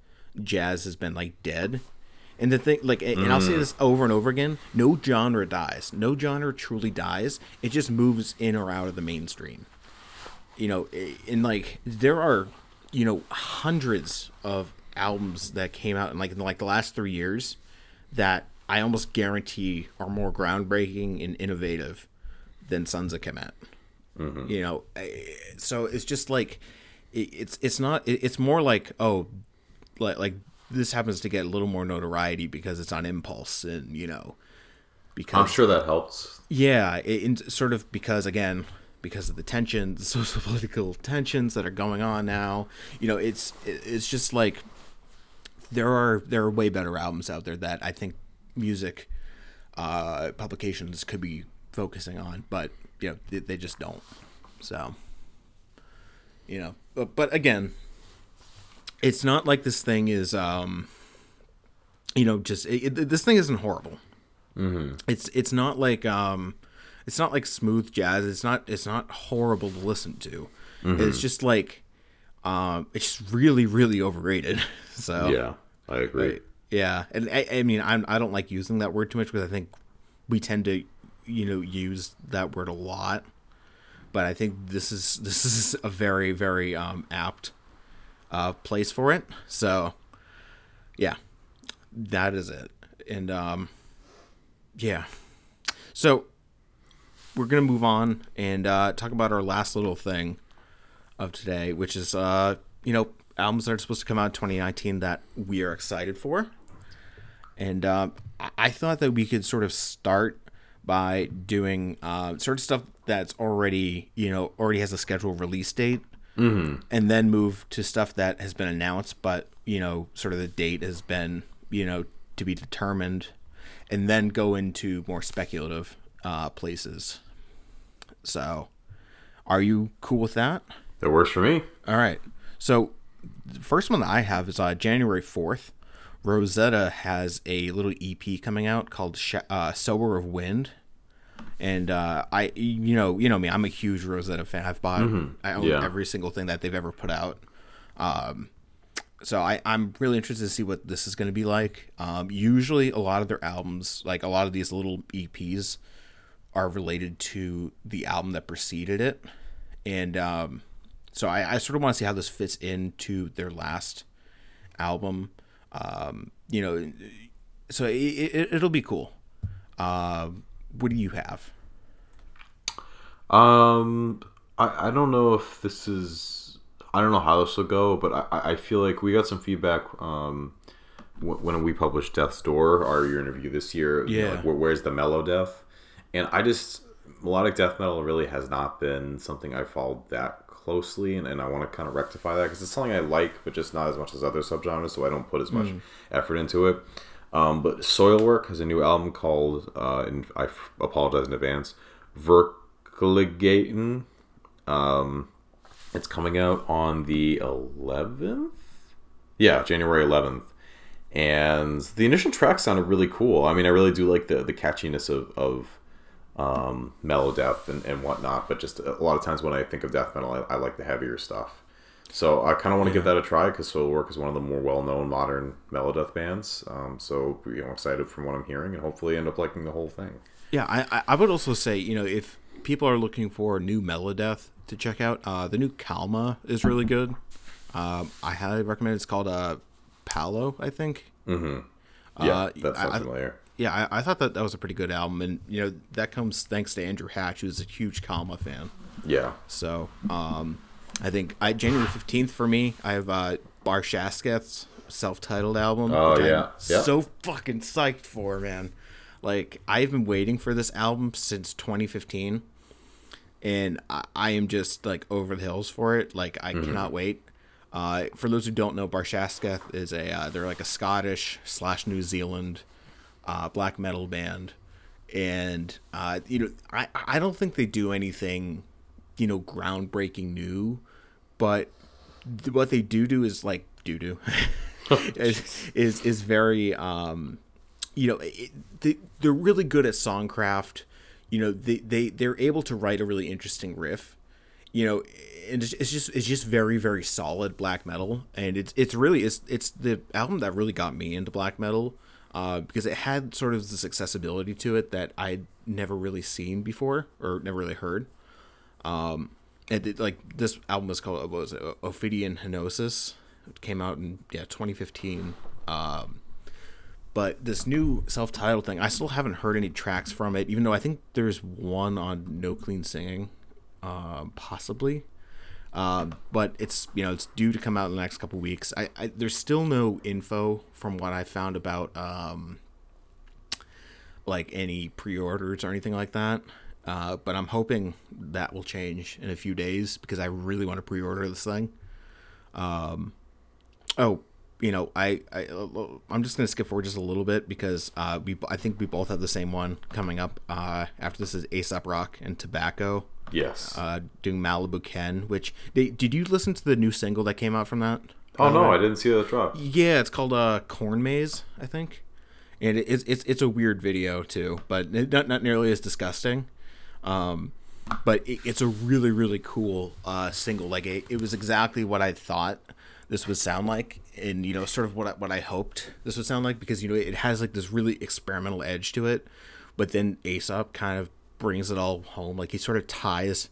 jazz has been like dead. And the thing like and i'll say this over and over again no genre dies. No genre truly dies. It just moves in or out of the mainstream. You know and like there are you know hundreds of albums that came out in like in like the last three years that i almost guarantee are more groundbreaking and innovative than sons of kemet mm-hmm. you know so it's just like it's it's not it's more like oh like like this happens to get a little more notoriety because it's on impulse and you know because I'm sure that helps. yeah, it, in- sort of because again, because of the tensions, <laughs> the social political tensions that are going on now. You know, it's it's just like there are there are way better albums out there that I think music uh, publications could be focusing on, but you know they, they just don't. So you know, but but again, it's not like this thing is um you know just it, it, this thing isn't horrible Mm-hmm. it's it's not like um it's not like smooth jazz it's not it's not horrible to listen to it's just like um it's really really overrated. <laughs> So Yeah, I agree. yeah and i, I mean I'm, i don't like using that word too much because i think we tend to you know use that word a lot. But i think this is <laughs> this is a very very um apt uh place for it. So yeah that is it. And um yeah. So we're gonna move on and uh talk about our last little thing of today which is uh you know albums that are supposed to come out in 2019 that we are excited for and um, I- thought that we could sort of start by doing uh, sort of stuff that's already, you know, already has a scheduled release date, mm-hmm. and then move to stuff that has been announced, but you know, sort of the date has been, you know, to be determined, and then go into more speculative uh, places. So, are you cool with that? That works for me. All right. So the first one that I have is uh, January 4th. Rosetta has a little EP coming out called Sh- uh, Sower of Wind. And uh, I, you know, you know me. I'm a huge Rosetta fan. I've bought, I own Yeah. every single thing that they've ever put out. Um, so I, I'm really interested to see what this is going to be like. Um, usually, a lot of their albums, like a lot of these little EPs, are related to the album that preceded it, and um, so I, I sort of want to see how this fits into their last album. Um, you know, so it, it, it'll be cool. Um, what do you have? Um, I, I don't know if this is I don't know how this will go, but I, I feel like we got some feedback um, when we published Death's Door, our year interview this year. you know, Yeah. like, where's the mellow death? And I just melodic death metal really has not been something I followed that closely, and, and I want to kind of rectify that because it's something I like, but just not as much as other subgenres, so I don't put as much effort into it. Um, but Soilwork has a new album called, uh, and I f- apologize in advance, Verkligheten. Um, it's coming out on the 11th? Yeah, January 11th. And the initial track sounded really cool. I mean, I really do like the, the catchiness of, of um, mellow death and, and whatnot, but just a lot of times when I think of death metal, I, I like the heavier stuff. So I kind of want to give that a try because Soilwork is one of the more well-known modern mellow death bands. Um, so you know, excited from what I'm hearing, and hopefully end up liking the whole thing. Yeah, I, I- would also say, you know, if people are looking for new mellow death to check out, uh, the new Kalmah is really good. Um, I highly recommend it. It's called uh, Palo, I think. Yeah, Uh, that sounds I- familiar. Yeah, I, I thought that that was a pretty good album, and you know that comes thanks to Andrew Hatch, who's a huge Kalmah fan. Yeah, So, um, I think I January fifteenth for me, I have uh, Barshasketh's self-titled album. Oh, yeah. Yeah. so fucking psyched for, man. Like I've been waiting for this album since 2015, and I, I am just like over the hills for it. Like I cannot wait. Uh, for those who don't know, Barshasketh is a uh, they're like a Scottish slash New Zealand uh, black metal band, and uh, you know I I don't think they do anything you know groundbreaking new, but th- what they do do is like do do <laughs> <laughs> is, is is very um you know it, they, they're really good at songcraft. You know they, they they're able to write a really interesting riff. You know and it's, it's just it's just very very solid black metal. And it's it's really it's it's the album that really got me into black metal uh, because it had sort of this accessibility to it that I'd never really seen before or never really heard and it, like this album was called what was it Ophidian Henosis. It came out in yeah 2015. Um, but this new self-titled thing, I still haven't heard any tracks from it, even though I think there's one on No Clean Singing, um, possibly. Um, but it's you know it's due to come out in the next couple weeks. I, I there's still no info from what I found about um, like any pre-orders or anything like that. Uh, but I'm hoping that will change in a few days because I really want to pre-order this thing. Um, oh, you know, I, I I'm just gonna skip forward just a little bit because uh, we I think we both have the same one coming up. Uh, after this is Aesop Rock and Tobacco yes. uh, doing Malibu Ken. Which they, did you listen to the new single that came out from that? oh no, I didn't see that drop. Yeah, it's called uh, Corn Maze, I think, and it's it's it's a weird video too, but not not nearly as disgusting. Um, but it, it's a really really cool uh, single. Like it, it was exactly what I thought this would sound like, and you know, sort of what I, what I hoped this would sound like because you know it has like this really experimental edge to it, but then Aesop kind of brings it all home. Like he sort of ties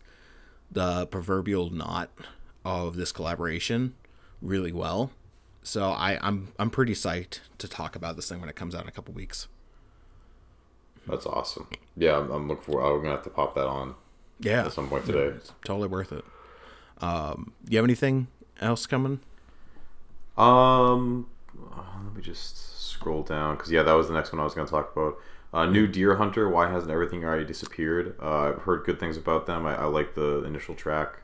the proverbial knot of this collaboration really well. So I, I'm I'm pretty psyched to talk about this thing when it comes out in a couple weeks. That's awesome. Yeah, I'm, I'm looking for. I'm gonna have to pop that on Yeah, at some point today. It's totally worth it. Um, you have anything else coming? Um, uh, let me just scroll down because yeah, that was the next one I was going to talk about. Uh, new Deerhunter. Why hasn't everything already disappeared? Uh, I've heard good things about them. I, I like the initial track.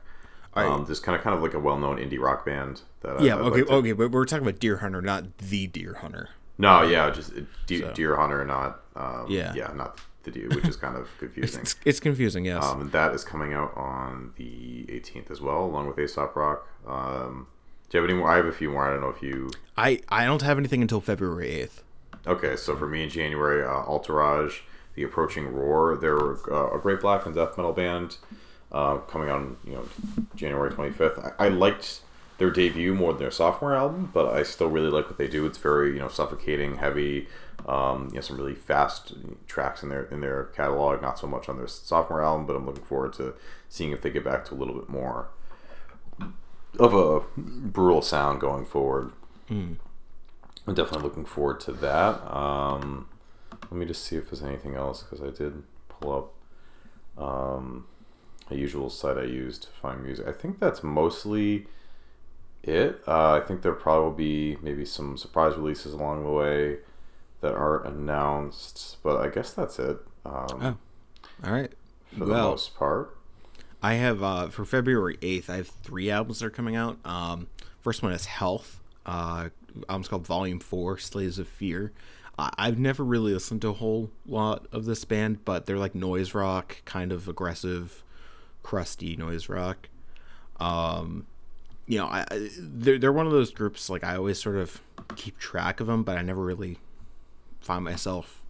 Um, just kind of kind of like a well-known indie rock band. That Yeah, I'd okay, like to- okay, but we're talking about Deerhunter, not the Deer Hunter. No, yeah, just uh, de- Deerhunter, not um, Yeah. yeah, not the deer, which is kind of <laughs> confusing. It's, it's confusing, yes. Um, that is coming out on the 18th as well, along with Aesop Rock. Um, do you have any more? I have a few more. I don't know if you. I I don't have anything until February eighth. Okay, so for me in January, uh, Altarage, The Approaching Roar. They're uh, a great black and death metal band uh, coming on, you know, January 25th. I, I liked their debut more than their sophomore album, but I still really like what they do. It's very, you know, suffocating, heavy. Um, you know, some really fast tracks in their in their catalog. Not so much on their sophomore album, but I'm looking forward to seeing if they get back to a little bit more of a brutal sound going forward. I'm definitely looking forward to that. Um, let me just see if there's anything else because I did pull up. Um, a usual site I use to find music. I think that's mostly it. Uh, I think there probably will be maybe some surprise releases along the way that aren't announced, but I guess that's it. Um, Oh, all right. for the most part. I have uh, for February eighth. I have three albums that are coming out. Um, first one is Health. Uh, album's called Volume Four, Slaves of Fear. I've never really listened to a whole lot of this band, but they're like noise rock, kind of aggressive, crusty noise rock. Um, you know, I- they're they're one of those groups like I always sort of keep track of them, but I never really find myself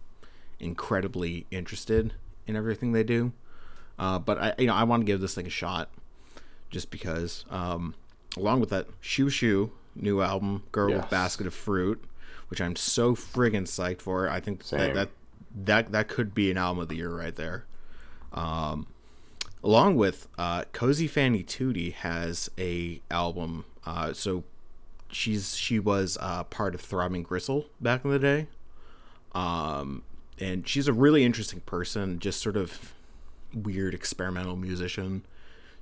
incredibly interested in everything they do. Uh, but I, you know, I want to give this thing a shot, just because. Um, along with that, Xiu Xiu new album, Girl Yes. with Basket of Fruit, which I'm so friggin' psyched for. I think that, that that that could be an album of the year right there. Um, along with uh, Cosey Fanni Tutti has a album. Uh, so she's she was uh, part of Throbbing Gristle back in the day. Um, and she's a really interesting person, just sort of weird experimental musician.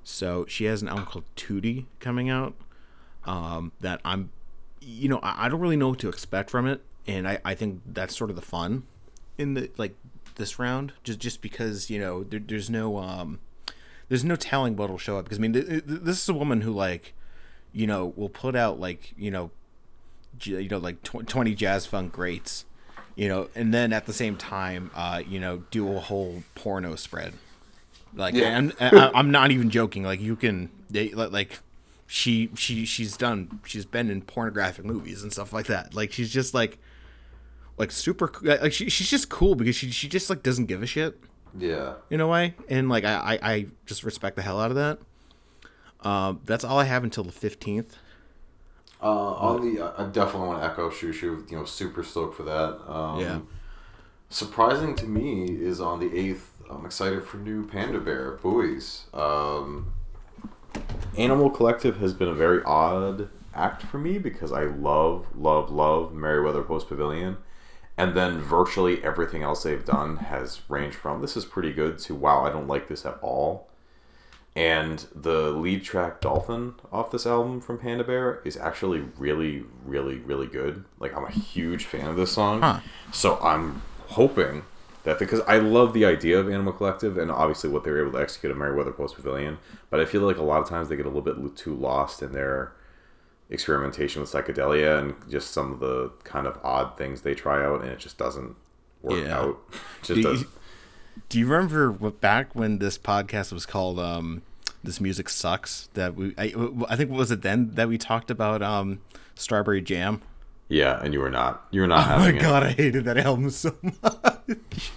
So she has an album called Tootie coming out. Um, that I'm, you know, I, I don't really know what to expect from it, and I, I think that's sort of the fun in the like this round, just just because you know there, there's no um, there's no telling what'll show up because I mean th- th- this is a woman who like, you know, will put out like you know, j- you know like tw- twenty jazz funk greats, you know, and then at the same time, uh, you know, do a whole porno spread. Like, Yeah. and, and <laughs> I, I'm not even joking. Like, you can, they, like, like, she, she, she's done, she's been in pornographic movies and stuff like that. Like, she's just like, like super, like, she, she's just cool because she, she just like doesn't give a shit Yeah. in a way, and like, I, I, I just respect the hell out of that. Um, that's all I have until the fifteenth. Uh, on the, I definitely want to echo Xiu. You know, super stoked for that. Um, Yeah. Surprising to me is on the eighth. I'm excited for new Panda Bear Buoys. Um, Animal Collective has been a very odd act for me because I love, love, love Merriweather Post Pavilion, and then virtually everything else they've done has ranged from this is pretty good to wow, I don't like this at all. And the lead track Dolphin off this album from Panda Bear is actually really, really, really good. Like I'm a huge fan of this song. Huh. So I'm hoping that because I love the idea of Animal Collective and obviously what they were able to execute at Merriweather Post Pavilion, but I feel like a lot of times they get a little bit too lost in their experimentation with psychedelia and just some of the kind of odd things they try out, and it just doesn't work Yeah. out. Just Do you- Do you remember what back when this podcast was called um this music sucks that we I, I think was it then that we talked about um strawberry jam Yeah, and you were not. You were not oh my having it. god i hated that album so much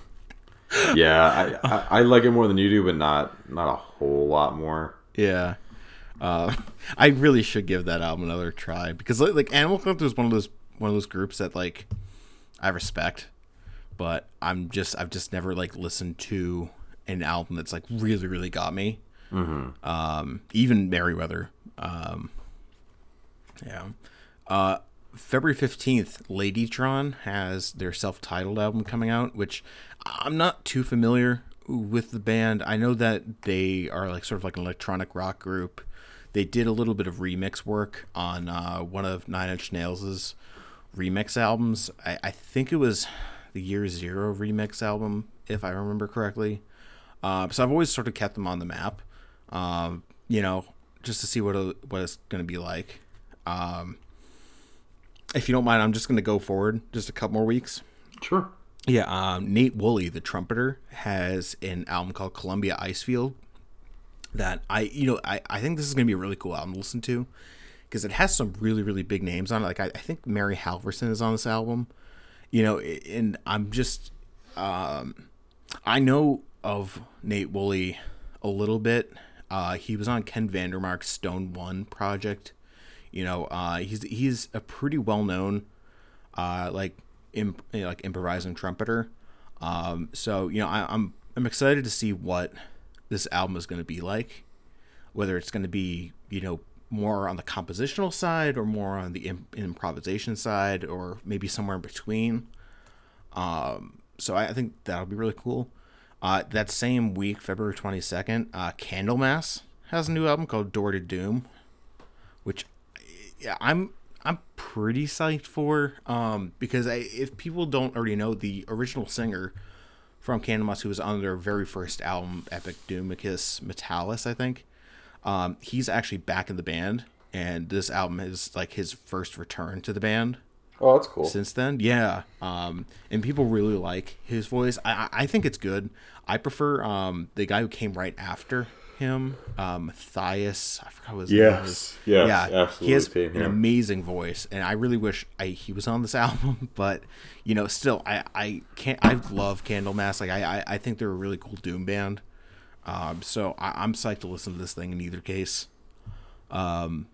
<laughs> Yeah, I, I, I like it more than you do, but not not a whole lot more. yeah uh <laughs> i really should give that album another try because like, like animal collective is one of those one of those groups that like i respect but i'm just i've just never like listened to an album that's like really really got me um even merriweather um yeah uh february 15th ladytron has their self-titled album coming out which i'm not too familiar with the band. I know that they are like sort of like an electronic rock group. They did a little bit of remix work on uh, one of nine inch nails's remix albums. I, I think it was the year zero remix album if i remember correctly. Uh, so I've always sort of kept them on the map, um, you know, just to see what it- what it's going to be like. Um, if you don't mind, I'm just going to go forward just a couple more weeks. Sure. Yeah, um, Nate Wooley, the trumpeter, has an album called Columbia Icefield that I, you know, I, I think this is going to be a really cool album to listen to because it has some really, really big names on it. Like, I, I think Mary Halvorson is on this album, you know, and I'm just, um, I know of Nate Wooley a little bit. Uh, he was on Ken Vandermark's Stone One project. You know, uh, he's he's a pretty well known, uh, like imp, you know, like improvising trumpeter. Um, so you know, I, I'm I'm excited to see what this album is going to be like. Whether it's going to be you know more on the compositional side or more on the imp- improvisation side or maybe somewhere in between. Um, so I, I think that'll be really cool. Uh, that same week, February 22nd, uh, Candlemass has a new album called Door to Doom, which I'm I'm pretty psyched for um, because I, if people don't already know, the original singer from Candlemass, who was on their very first album, Epicus Doomicus Metallicus, I think, um, he's actually back in the band, and this album is like his first return to the band Oh, that's cool. since then. Yeah, um, and people really like his voice. I I I think it's good. I prefer um, the guy who came right after him, um, Matthias. I forgot what his name Yes, is. yes, yeah, absolutely, He has an here. amazing voice, and I really wish I he was on this <laughs> album. But you know, still, I I can't. I love Candlemass. Like I I, I think they're a really cool doom band. Um, so I, I'm psyched to listen to this thing in either case. Um,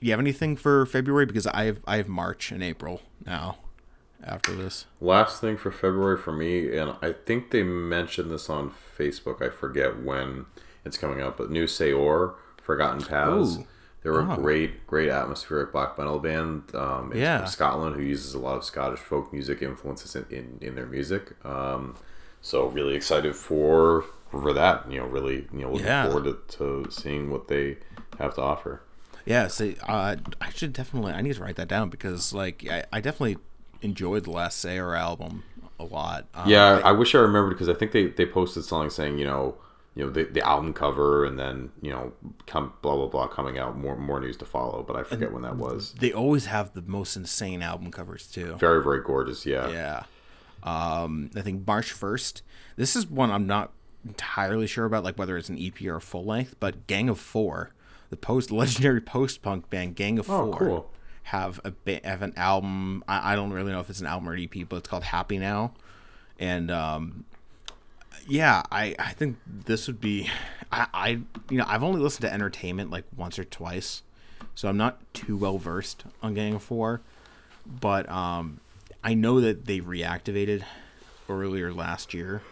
you have anything for February? Because I have I have March and April now. After this, Last thing for February for me, and I think they mentioned this on Facebook. I forget when it's coming up, but New Saor, Forgotten Paths. Ooh. They were Oh. a great, great atmospheric black metal band. Um, Yeah. from Scotland, who uses a lot of Scottish folk music influences in, in, in their music. Um, so really excited for for that. You know, really, you know, looking Yeah. forward to, to seeing what they have to offer. yeah. See, uh, I should definitely. I need to write that down because, like, I, I definitely enjoyed the last Saor album a lot. Um, Yeah, I, wish I remembered because I think they, they posted something saying you know you know the, the album cover and then you know come blah blah blah coming out more more news to follow, but I forget when that was. they always have the most insane album covers too. Very very gorgeous, yeah. Yeah. Um, I think March first. This is one I'm not entirely sure about, like whether it's an EP or a full length. But Gang of Four, the post legendary post punk band Gang of Oh, Four, cool. have a have an album. I, I don't really know if it's an album or an EP, but it's called Happy Now, and um, yeah, I I think this would be. I, I you know I've only listened to Entertainment like once or twice, so I'm not too well versed on Gang of Four, but um, I know that they reactivated earlier last year.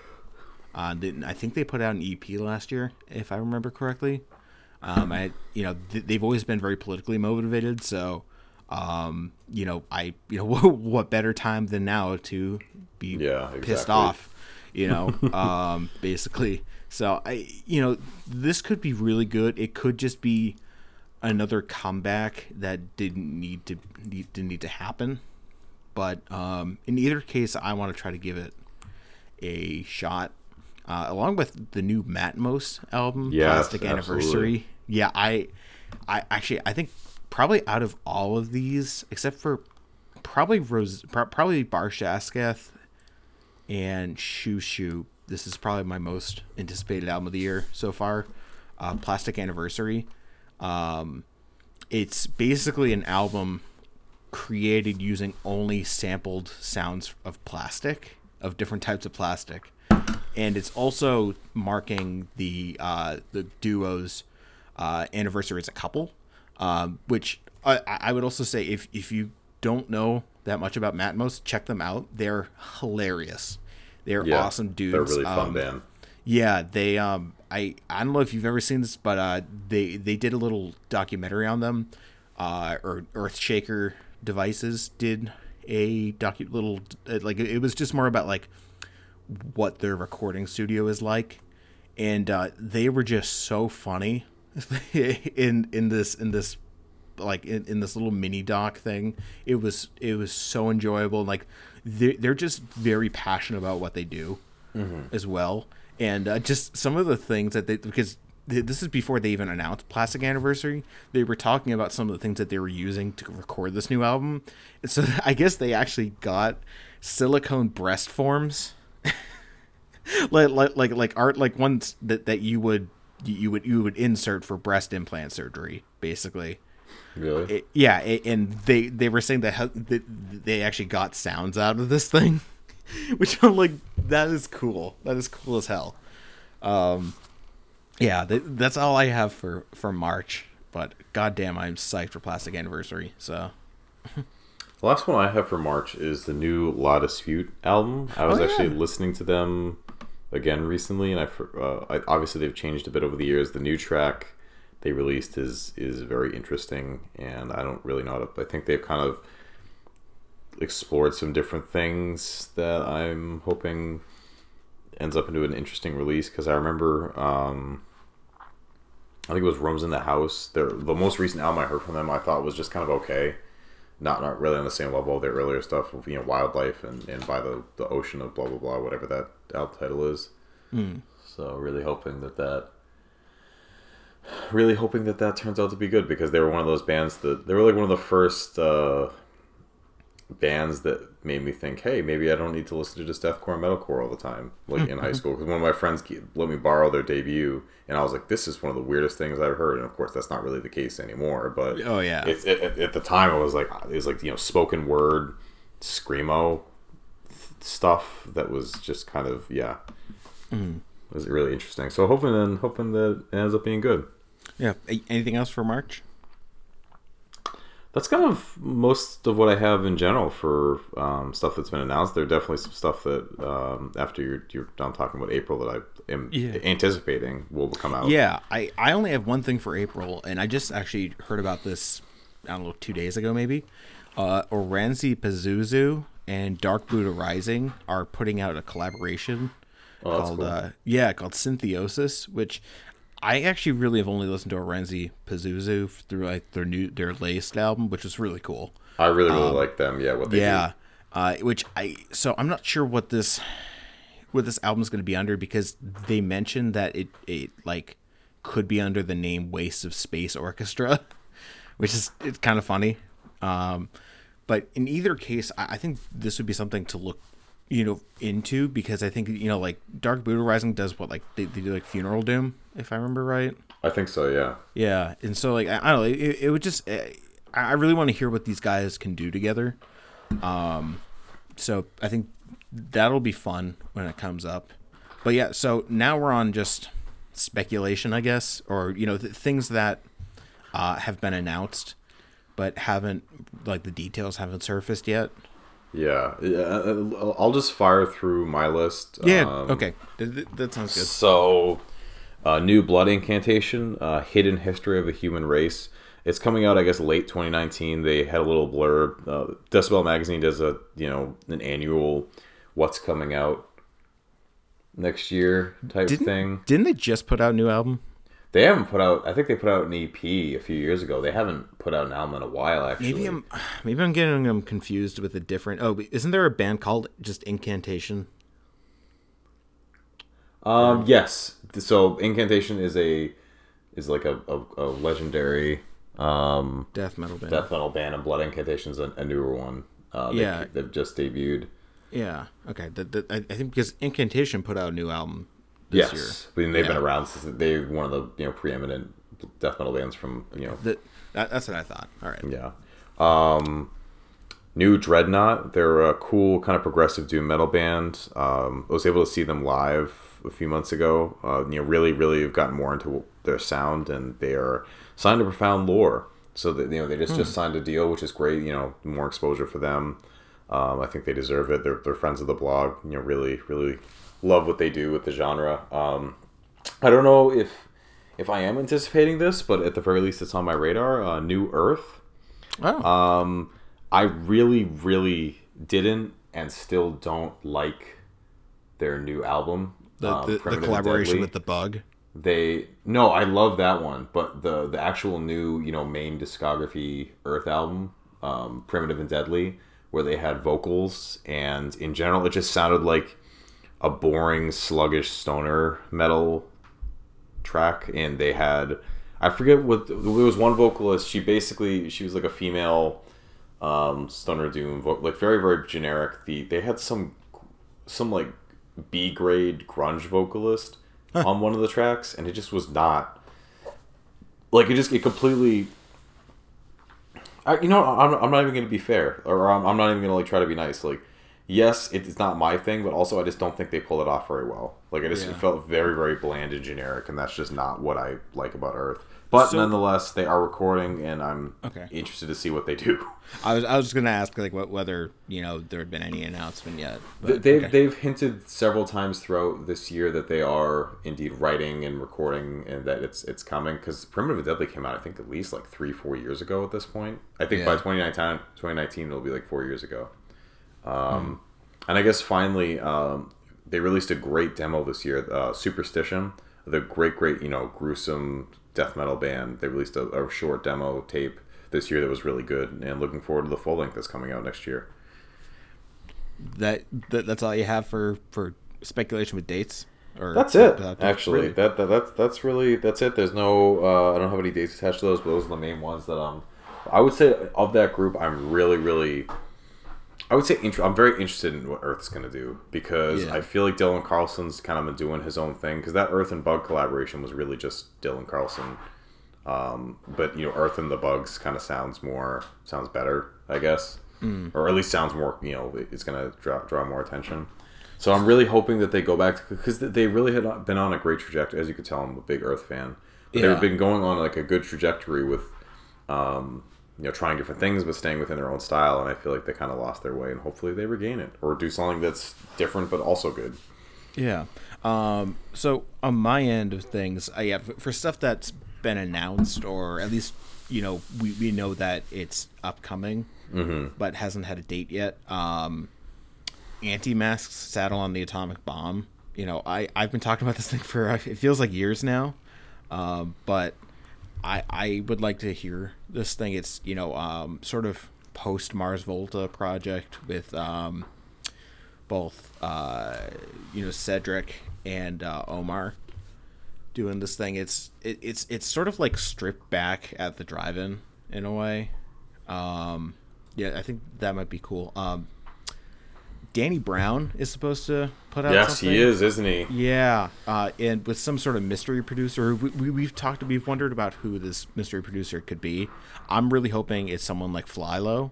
Uh, they, I think they put out an EP last year, if I remember correctly. Um, I you know th- they've always been very politically motivated, so um, you know I you know <laughs> what better time than now to be Yeah, pissed off, you know, <laughs> um, basically. So I you know this could be really good. It could just be another comeback that didn't need to need, didn't need to happen. But um, in either case, I want to try to give it a shot, uh, along with the new Matmos album, Yes, Plastic absolutely. Anniversary. Yeah, I, I actually I think probably out of all of these, except for probably Rose, pro- probably Barshasketh and Xiu Xiu. This is probably my most anticipated album of the year so far. Uh, Plastic Anniversary. Um, it's basically an album created using only sampled sounds of plastic, of different types of plastic, and it's also marking the uh, the duo's uh, anniversary as a couple. Um, which I, I would also say if if you don't know that much about Matmos, check them out. They're hilarious. They're Yeah, awesome dudes. They're a really fun Um, band. yeah, they um I I don't know if you've ever seen this, but uh they they did a little documentary on them. Uh or Earthshaker Devices did a docu little uh, like it was just more about like what their recording studio is like. And uh they were just so funny <laughs> in in this in this like in, in this little mini doc thing it was it was so enjoyable like they're, they're just very passionate about what they do as well. And uh, just some of the things that they because th- this is before they even announced plastic anniversary they were talking about some of the things that they were using to record this new album. And so <laughs> i guess they actually got silicone breast forms. <laughs> Like like like like art like ones that that you would you would you would insert for breast implant surgery basically Really? it, yeah, it, and they they were saying that, they actually got sounds out of this thing, <laughs> which I'm like, that is cool. That is cool as hell. Um, yeah, th- that's all I have for for March. But goddamn, I'm psyched for Plastic Anniversary. So The last one I have for March is the new La Dispute album. I was Oh, yeah. actually listening to them again recently, and I, uh, I obviously they've changed a bit over the years. The new track they released is is very interesting, and I don't really know how to. I think they've kind of explored some different things that I'm hoping ends up into an interesting release because I remember um, I think it was Rooms in the House. Their the most recent album I heard from them I thought was just kind of okay. Not not really on the same level of their earlier stuff of you know wildlife and, and by the, the ocean of blah blah blah whatever that album title is. So really hoping that that really hoping that that turns out to be good because they were one of those bands that they were like one of the first uh, bands that made me think, hey, maybe I don't need to listen to just deathcore and metalcore all the time, like in high <laughs> school. Because one of my friends let me borrow their debut, and I was like, this is one of the weirdest things I've heard. And of course, that's not really the case anymore. But Oh, yeah. it's it, at- at the time I was like, it was like you know spoken word screamo stuff that was just kind of yeah. Was really interesting. So hoping and hoping that it ends up being good. Yeah. Anything else for March? That's kind of most of what I have in general for um, stuff that's been announced. There are definitely some stuff that um, after you're, you're done talking about April that I am Yeah. anticipating will come out. Yeah, I, I only have one thing for April, and I just actually heard about this, I don't know, two days ago maybe. Uh, Oranssi Pazuzu and Dark Buddha Rising are putting out a collaboration Oh, called, cool. uh, yeah, called Syntheosis, which I actually really have only listened to Oranssi Pazuzu through like their new, their latest album, which was really cool. I really really like them. Yeah, what they do. um, Yeah, uh, which I so I'm not sure what this what this album is going to be under because they mentioned that it it like could be under the name Waste of Space Orchestra, <laughs> which is it's kind of funny. Um, but in either case, I, I think this would be something to look you know into because I think you know like Dark Buddha Rising does what like they, they do like Funeral Doom if I remember right. I think so. Yeah. Yeah, and so like I, I don't know, it, it would just eh, I I really want to hear what these guys can do together. Um, so I think that'll be fun when it comes up. But yeah, so now we're on just speculation, I guess, or you know th- things that uh, have been announced but haven't like the details haven't surfaced yet. Yeah. Yeah, uh, I'll just fire through my list. Yeah, Um, okay, Th- th- that sounds good. So, uh, new blood incantation, uh, hidden history of the human race. It's coming out, I guess, late 2019. They had a little blurb. Uh, Decibel magazine does a you know an annual what's coming out next year type Didn't thing. didn't they just put out a new album? They haven't put out. I think they put out an EP a few years ago. They haven't put out an album in a while. Actually, Maybe I'm <sighs> maybe I'm getting them confused with a different. Oh, isn't there a band called just Incantation? Um, yes. So incantation is a is like a, a, a legendary um, Death metal band. death metal band, and Blood Incantation's a, a newer one. Uh, they, Yeah. they've just debuted. Yeah. Okay. The, the, I think because Incantation put out a new album Yes, year. I mean they've been around since they're one of the you know preeminent death metal bands from you know That, that that's what I thought. All right. yeah. Um, new Dreadnought, they're a cool kind of progressive doom metal band. Um, I was able to see them live a few months ago. Uh, you know, really, really have gotten more into their sound, and they are signed to Profound Lore. So that you know they just just signed a deal, which is great. You know, more exposure for them. Um, I think they deserve it. They're, they're friends of the blog. You know, really, really love what they do with the genre. Um, I don't know if if I am anticipating this, but at the very least, it's on my radar. Uh, New Earth. Oh. Um, I really, really didn't and still don't like their new album. the, um, the, the collaboration with the Bug. They no, I love that one, but the the actual new you know main discography Earth album, um, Primitive and Deadly, where they had vocals and in general it just sounded like a boring, sluggish stoner metal track, and they had I forget what there was one vocalist. She basically she was like a female um, stoner doom, vo- like very very generic. The they had some some like B grade grunge vocalist on one of the tracks, and it just was not like it just it completely. I, you know, I'm, I'm not even gonna be fair, or I'm, I'm not even gonna like try to be nice. Like, yes, it's not my thing, but also I just don't think they pull it off very well. Like, I just Yeah. felt very very bland and generic, and that's just not what I like about Earth. But So- nonetheless, they are recording, and I'm Okay. interested to see what they do. I was I was just gonna ask like what whether you know there had been any announcement yet. But, they've okay. they've hinted several times throughout this year that they are indeed writing and recording and that it's it's coming because Primitive and Deadly came out I think at least like three four years ago at this point. I think by Yeah. 2019, 2019 it'll be like four years ago. Um, and I guess finally um, they released a great demo this year, uh, Superstition, the great, great, you know, gruesome death metal band. They released a, a short demo tape this year that was really good, and looking forward to the full length that's coming out next year. That, that that's all you have for for speculation with dates. Or That's it. Actually, Really? that, that that's that's really that's it. There's no uh, I don't have any dates attached to those, but those are the main ones that um I would say of that group I'm really really I would say I'm very interested in what Earth's gonna do because Yeah. I feel like Dylan Carlson's kind of been doing his own thing because that Earth and Bug collaboration was really just Dylan Carlson. Um, but you know, Earth and the Bugs kind of sounds more sounds better, I guess, or at least sounds more. You know, it's gonna draw draw more attention. So I'm really hoping that they go back because they really had been on a great trajectory. As you could tell, I'm a big Earth fan. Yeah. They've been going on like a good trajectory with, um, you know, trying different things but staying within their own style. And I feel like they kind of lost their way, and hopefully they regain it or do something that's different but also good. Yeah. Um, so on my end of things, I yeah, for- stuff that's been announced or at least you know we, we know that it's upcoming, but hasn't had a date yet. Um, Antemasque Saddle on the Atomic Bomb. You know, I I've been talking about this thing for <laughs> it feels like years now, um, but I I would like to hear this thing. It's you know um, sort of post Mars Volta project with um, both uh, you know Cedric and uh, Omar doing this thing. It's it, it's it's sort of like stripped back at the drive-in in a way. Um, yeah, I think that might be cool. Um, Danny Brown is supposed to put out. Yes, something. he is, isn't he? Yeah, uh, and with some sort of mystery producer, we, we, we've talked, we've wondered about who this mystery producer could be. I'm really hoping it's someone like Flylo.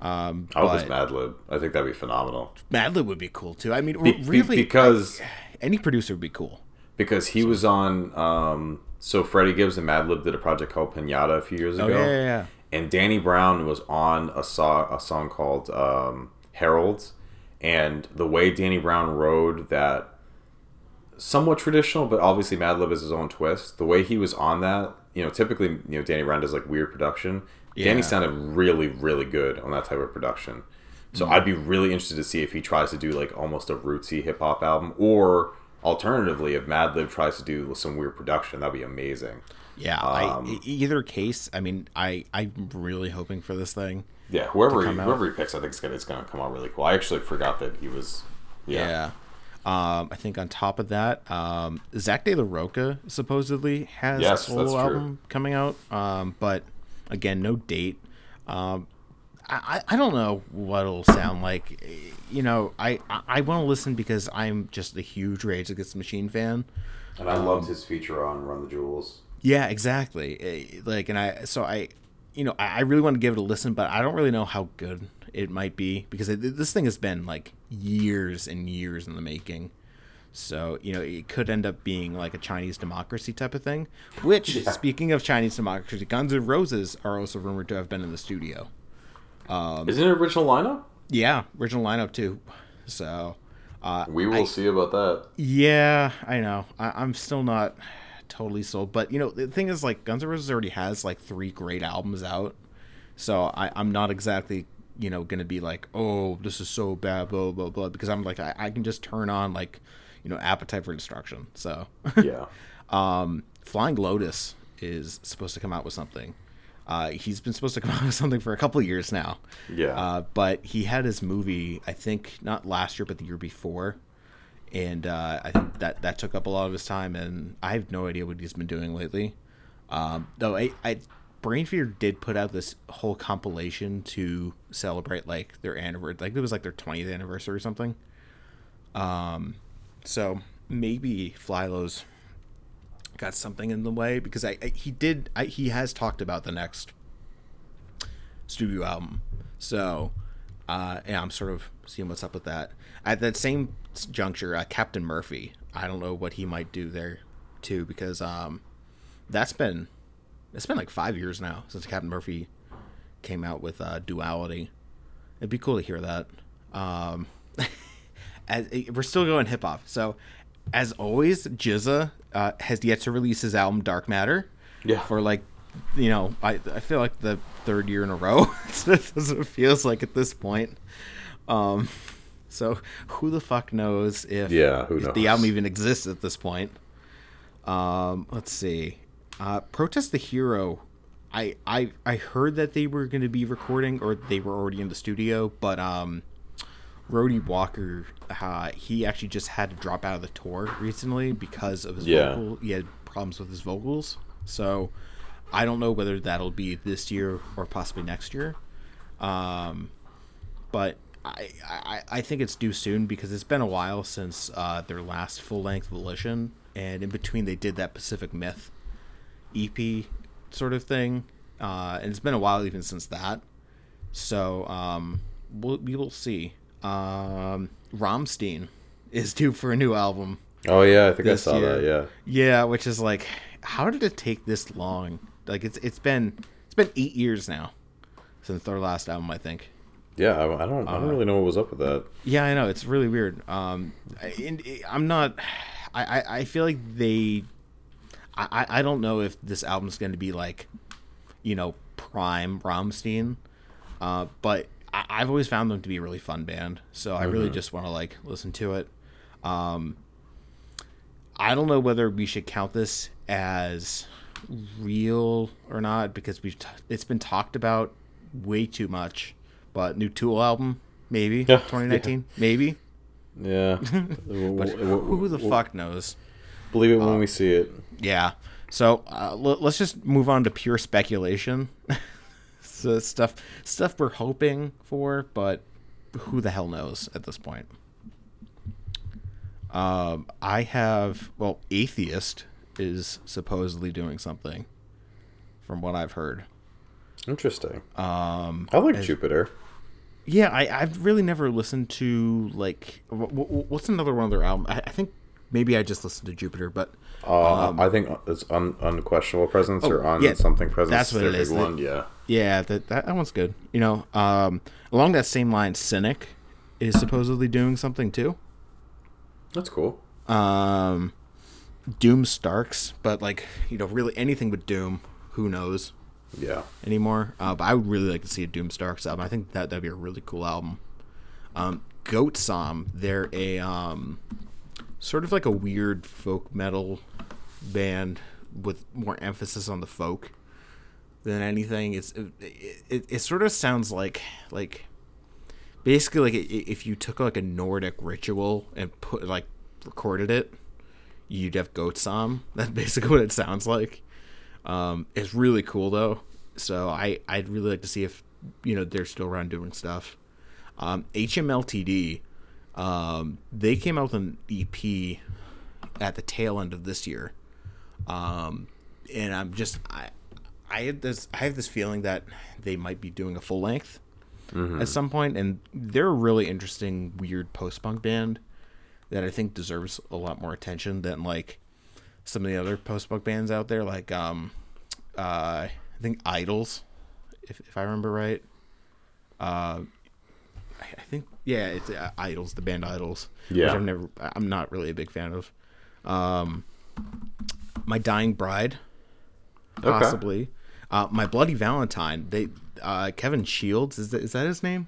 Um, I hope it's Madlib. I think that'd be phenomenal. Madlib would be cool too. I mean, Be- really, because any producer would be cool. because he was on. Um, so Freddie Gibbs and Madlib did a project called Pinata a few years Oh ago. yeah, yeah, yeah. and Danny Brown was on a song a song called um, Harold's, and the way Danny Brown rode that somewhat traditional, but obviously Madlib is his own twist. The way he was on that, you know, typically you know Danny Brown does like weird production. Danny sounded really really good on that type of production. So Mm. I'd be really interested to see if he tries to do like almost a rootsy hip hop album, or alternatively, if Madlib tries to do some weird production, that'd be amazing. Yeah, Um, I, either case, I mean, I I'm really hoping for this thing. Yeah, whoever he, come out. whoever he picks, I think it's gonna it's gonna come out really cool. I actually forgot that he was. Yeah, Yeah. Um, I think on top of that, um, Zack de la Rocha supposedly has Yes, a solo that's true. album coming out, um, but again, no date. Um, I, I I don't know what it'll sound like. You know, I, I, I want to listen because I'm just a huge Rage Against the Machine fan. and I loved his feature on Run the Jewels. Yeah, exactly. Eh, Like, and I, so I, you know, I I really want to give it a listen, but I don't really know how good it might be because it, this thing has been like years and years in the making. So, you know, it could end up being like a Chinese democracy type of thing. Which, speaking of Chinese democracy, Guns N' Roses are also rumored to have been in the studio. Isn't it original lineup? Yeah, original lineup too. So, uh, We will see about that. Yeah, I know. I, I'm still not totally sold, but you know, the thing is, like, Guns N' Roses already has like three great albums out, so I, I'm not exactly, you know, gonna be like, oh, this is so bad, blah blah blah, because I'm like, I, I can just turn on like, you know, Appetite for Destruction. So, <laughs> Yeah, um, Flying Lotus is supposed to come out with something. Uh, he's been supposed to come <laughs> out with something for a couple of years now. Yeah. Uh, but he had his movie, I think, not last year, but the year before. And uh, I think that that took up a lot of his time, and I have no idea what he's been doing lately. Um, though I, I, Brainfeeder did put out this whole compilation to celebrate like their anniversary, like it was like their twentieth anniversary or something. Um, so maybe Flylo's got something in the way because I, I he did I, he has talked about the next studio album. So, uh, yeah, I'm sort of seeing what's up with that. At that same juncture, uh, Captain Murphy, I don't know what he might do there too because um, that's been it's been like five years now since Captain Murphy came out with uh, Duality. It'd be cool to hear that. Um, <laughs> as we're still going hip hop, so as always, GZA uh, has yet to release his album Dark Matter. Yeah. For like, you know, I I feel like the third year in a row. <laughs> It feels like at this point. Um, So who the fuck knows if Yeah, who if the album even exists at this point? Um, let's see. Uh, Protest the Hero. I I I heard that they were going to be recording or they were already in the studio, but um, Rody Walker, uh, he actually just had to drop out of the tour recently because of his Yeah. vocal. He had problems with his vocals, so I don't know whether that'll be this year or possibly next year. Um, but I, I I think it's due soon because it's been a while since uh, their last full length Volition, and in between they did that Pacific Myth EP sort of thing, uh, and it's been a while even since that. So um, we'll, we will see. Um, Rammstein is due for a new album. Oh yeah, I think I saw that. Yeah. Yeah, which is like, how did it take this long? Like it's it's been it's been eight years now since their last album, I think. Yeah, I, I don't. I don't really know what was up with that. Yeah, I know it's really weird. Um, I- and I'm not. I, I, I feel like they. I, I- don't know if this album's going to be like, you know, prime Rammstein, uh, but I, I've always found them to be a really fun band. So I really just want to like listen to it. Um, I don't know whether we should count this as real or not because we've t- it's been talked about way too much. But new Tool album, maybe Yeah, 2019, maybe. Yeah. <laughs> But who the fuck knows? Believe it when we see it. Yeah. So uh, l- let's just move on to pure speculation. <laughs> so stuff stuff we're hoping for, but who the hell knows at this point? Um, I have well, atheist is supposedly doing something, from what I've heard. Interesting. Um, I like Jupiter. Yeah, I, I've really never listened to like wh- wh- what's another one of their albums. I, I think maybe I just listened to Jupiter, but Uh, I think it's un- unquestionable presence or on Um, oh, yeah, something presence. that's is what it. The- One. Yeah. Yeah, that, that that one's good. You know, um, along that same line, Cynic is supposedly doing something too. That's cool. Um, Doom Starks, but like you know, really anything but Doom. Who knows Yeah. anymore? Uh, but I would really like to see a Doom Starks album. I think that that'd be a really cool album. Um, Goat Som, they're a um, sort of like a weird folk metal band with more emphasis on the folk than anything. It's it, it, it sort of sounds like like basically like if you took like a Nordic ritual and put like recorded it, you'd have goat psalm. <laughs> That's basically what it sounds like. Um, it's really cool though, so I I'd really like to see if you know they're still around doing stuff. Um, HMLTD, um, they came out with an EP at the tail end of this year, um, and I'm just I I had this I have this feeling that they might be doing a full length at some point, and they're a really interesting weird post punk band that I think deserves a lot more attention than like some of the other post punk bands out there, like um, uh, I think IDLES, if if I remember right. Uh, I I think yeah, it's uh, IDLES, the band IDLES. Yeah. which I've never. I'm not really a big fan of. Um, my Dying Bride, possibly. Uh, my Bloody Valentine. They uh, Kevin Shields is that, is that his name?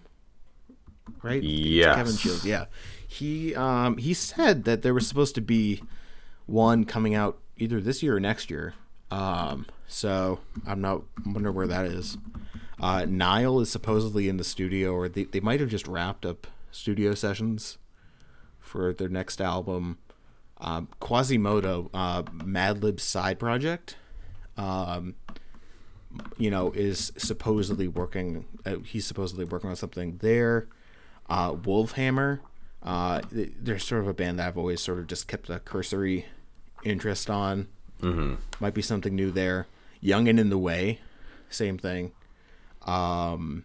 Right. Yeah. Kevin Shields. Yeah. He um he said that there was supposed to be one coming out either this year or next year. Um, so I'm not wonder where that is. Uh, Nile is supposedly in the studio, or they, they might have just wrapped up studio sessions for their next album. Um, Quasimoto, uh, Madlib's side project, um, you know, is supposedly working. Uh, he's supposedly working on something there. Uh, Wolvhammer, uh, they're sort of a band that I've always sort of just kept a cursory interest on. Mm-hmm. Might be something new there. Young and in the Way, same thing. Um,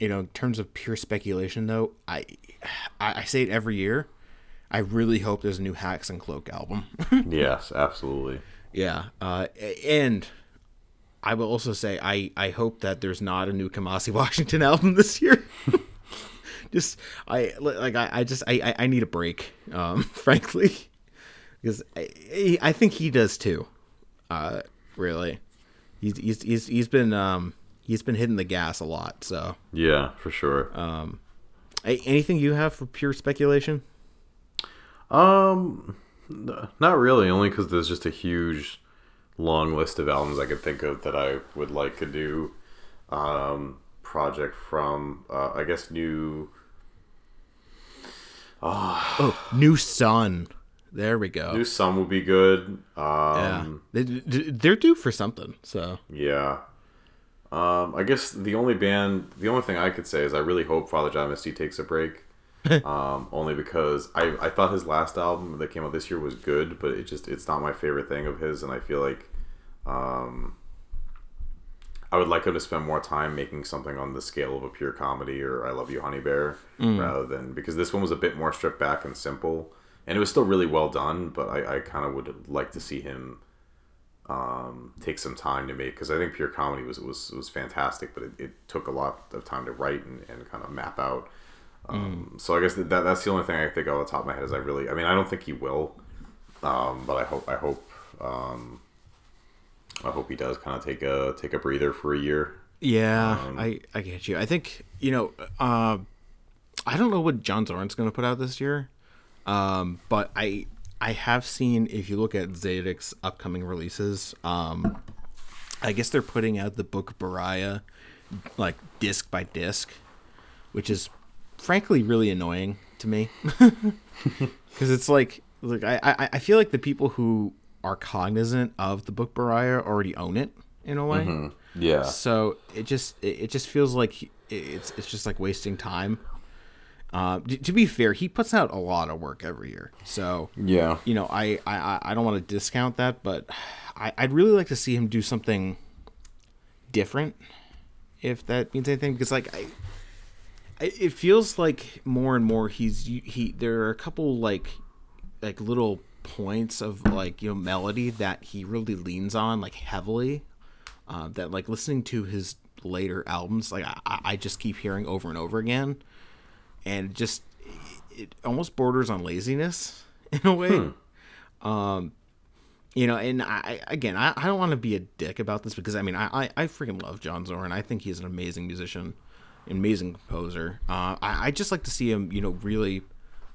you know, in terms of pure speculation, though, I, I, I say it every year. I really hope there's a new Haxan Cloak album. <laughs> Yes, absolutely. yeah, uh, and I will also say I, I hope that there's not a new Kamasi Washington <laughs> album this year. <laughs> just I like I, I just I, I- I need a break, um, <laughs> frankly, because I, I think he does too. Uh, really, he's he's he's he's been um he's been hitting the gas a lot. So Yeah, for sure. Um, anything you have for pure speculation? Um, not really. Only because there's just a huge, long list of albums I could think of that I would like to do. Um, project from uh, I guess new. Oh, New Sun. There we go. New Sun would be good. yeah, Um, they, they're due for something. So yeah. Um, I guess the only band, the only thing I could say is I really hope Father John Misty takes a break. <laughs> um, only because I, I thought his last album that came out this year was good, but it just it's not my favorite thing of his, and I feel like um, I would like him to spend more time making something on the scale of a pure comedy or I Love You Honey Bear rather than because this one was a bit more stripped back and simple, and it was still really well done. But I, I kind of would like to see him um, take some time to make because I think pure comedy was was was fantastic, but it, it took a lot of time to write and, and kind of map out. Um, So I guess that, that that's the only thing I think off the top of my head is I really I mean I don't think he will, um, but I hope I hope um, I hope he does kind of take a take a breather for a year. yeah, Um, I I get you. I think you know. Uh, I don't know what John Zorn's going to put out this year, um, but I I have seen if you look at Tzadik's upcoming releases, um, I guess they're putting out the book Beriah like disc by disc, which is frankly really annoying to me <laughs> because it's like like I, I I feel like the people who are cognizant of the book Beriah already own it in a way. Yeah, So it just it, just feels like it's it's just like wasting time. Uh, to be fair, he puts out a lot of work every year. So yeah, you know, I I, I don't want to discount that, but I, I'd really like to see him do something different, if that means anything. Because like I, I it feels like more and more he's he. There are a couple like like little points of like you know melody that he really leans on like heavily. Uh, that like listening to his later albums, like I, I just keep hearing over and over again, and just it almost borders on laziness <laughs> in a way. Um, you know, and I again, I, I don't want to be a dick about this because I mean, I, I, I freaking love John Zorn. I think he's an amazing musician, amazing composer. Uh, I I just like to see him, you know, really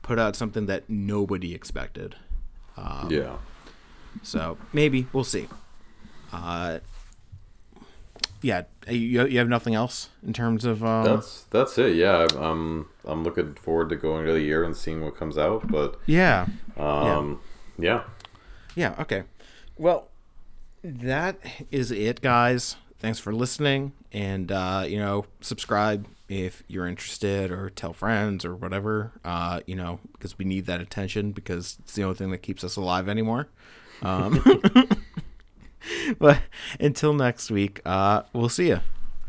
put out something that nobody expected. Yeah. So maybe we'll see. Uh, yeah, you, you have nothing else in terms of um, That's that's it. Yeah, I'm I'm, I'm looking forward to going to the year and seeing what comes out. But yeah. um, yeah. Yeah, okay. Well, that is it, guys. Thanks for listening. And, uh, you know, subscribe if you're interested or tell friends or whatever, uh, you know, because we need that attention because it's the only thing that keeps us alive anymore. Um, <laughs> <laughs> but until next week, uh, we'll see you.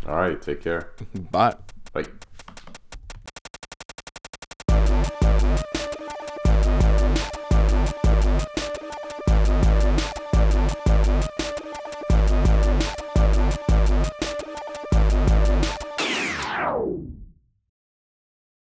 All right. Take care. Bye. Bye.